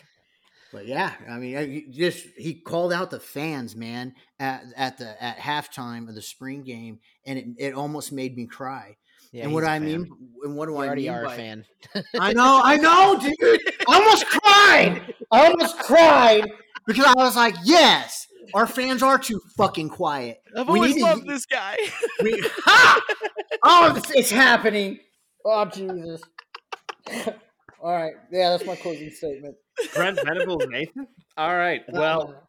But yeah, I mean, I- he just he called out the fans, man, at at the at halftime of the spring game, and it, it almost made me cry. Yeah, and what he's a I fan. mean, and what do You I already mean are a fan. I know, I know, dude. I almost cried. I almost cried because I was like, yes, our fans are too fucking quiet. I've We always need to- loved this guy. We, ha! Oh, it's, it's happening. Oh, Jesus. All right. Yeah, that's my closing statement. Brent Venables Nathan? All right. Well,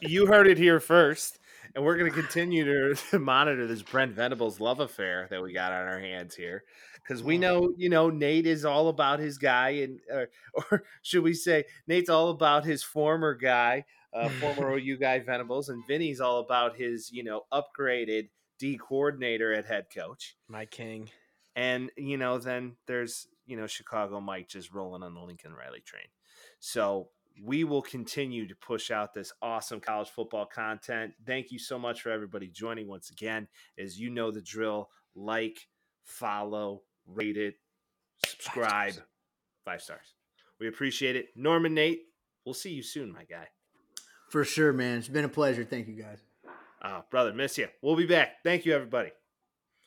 you heard it here first. and we're going to continue to, to monitor this Brent Venables love affair that we got on our hands here because we know you know Nate is all about his guy, and or, or should we say Nate's all about his former guy, uh, former OU guy Venables, and Vinny's all about his you know upgraded D coordinator at head coach, my king. And you know then there's you know Chicago Mike just rolling on the Lincoln Riley train, so we will continue to push out this awesome college football content. Thank you so much for everybody joining once again. As you know the drill, like, follow, rate it, subscribe, five stars. Five stars. We appreciate it. Norman Nate, we'll see you soon, my guy. For sure, man. It's been a pleasure. Thank you, guys. Oh, brother, miss you. We'll be back. Thank you, everybody.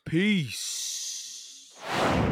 Peace you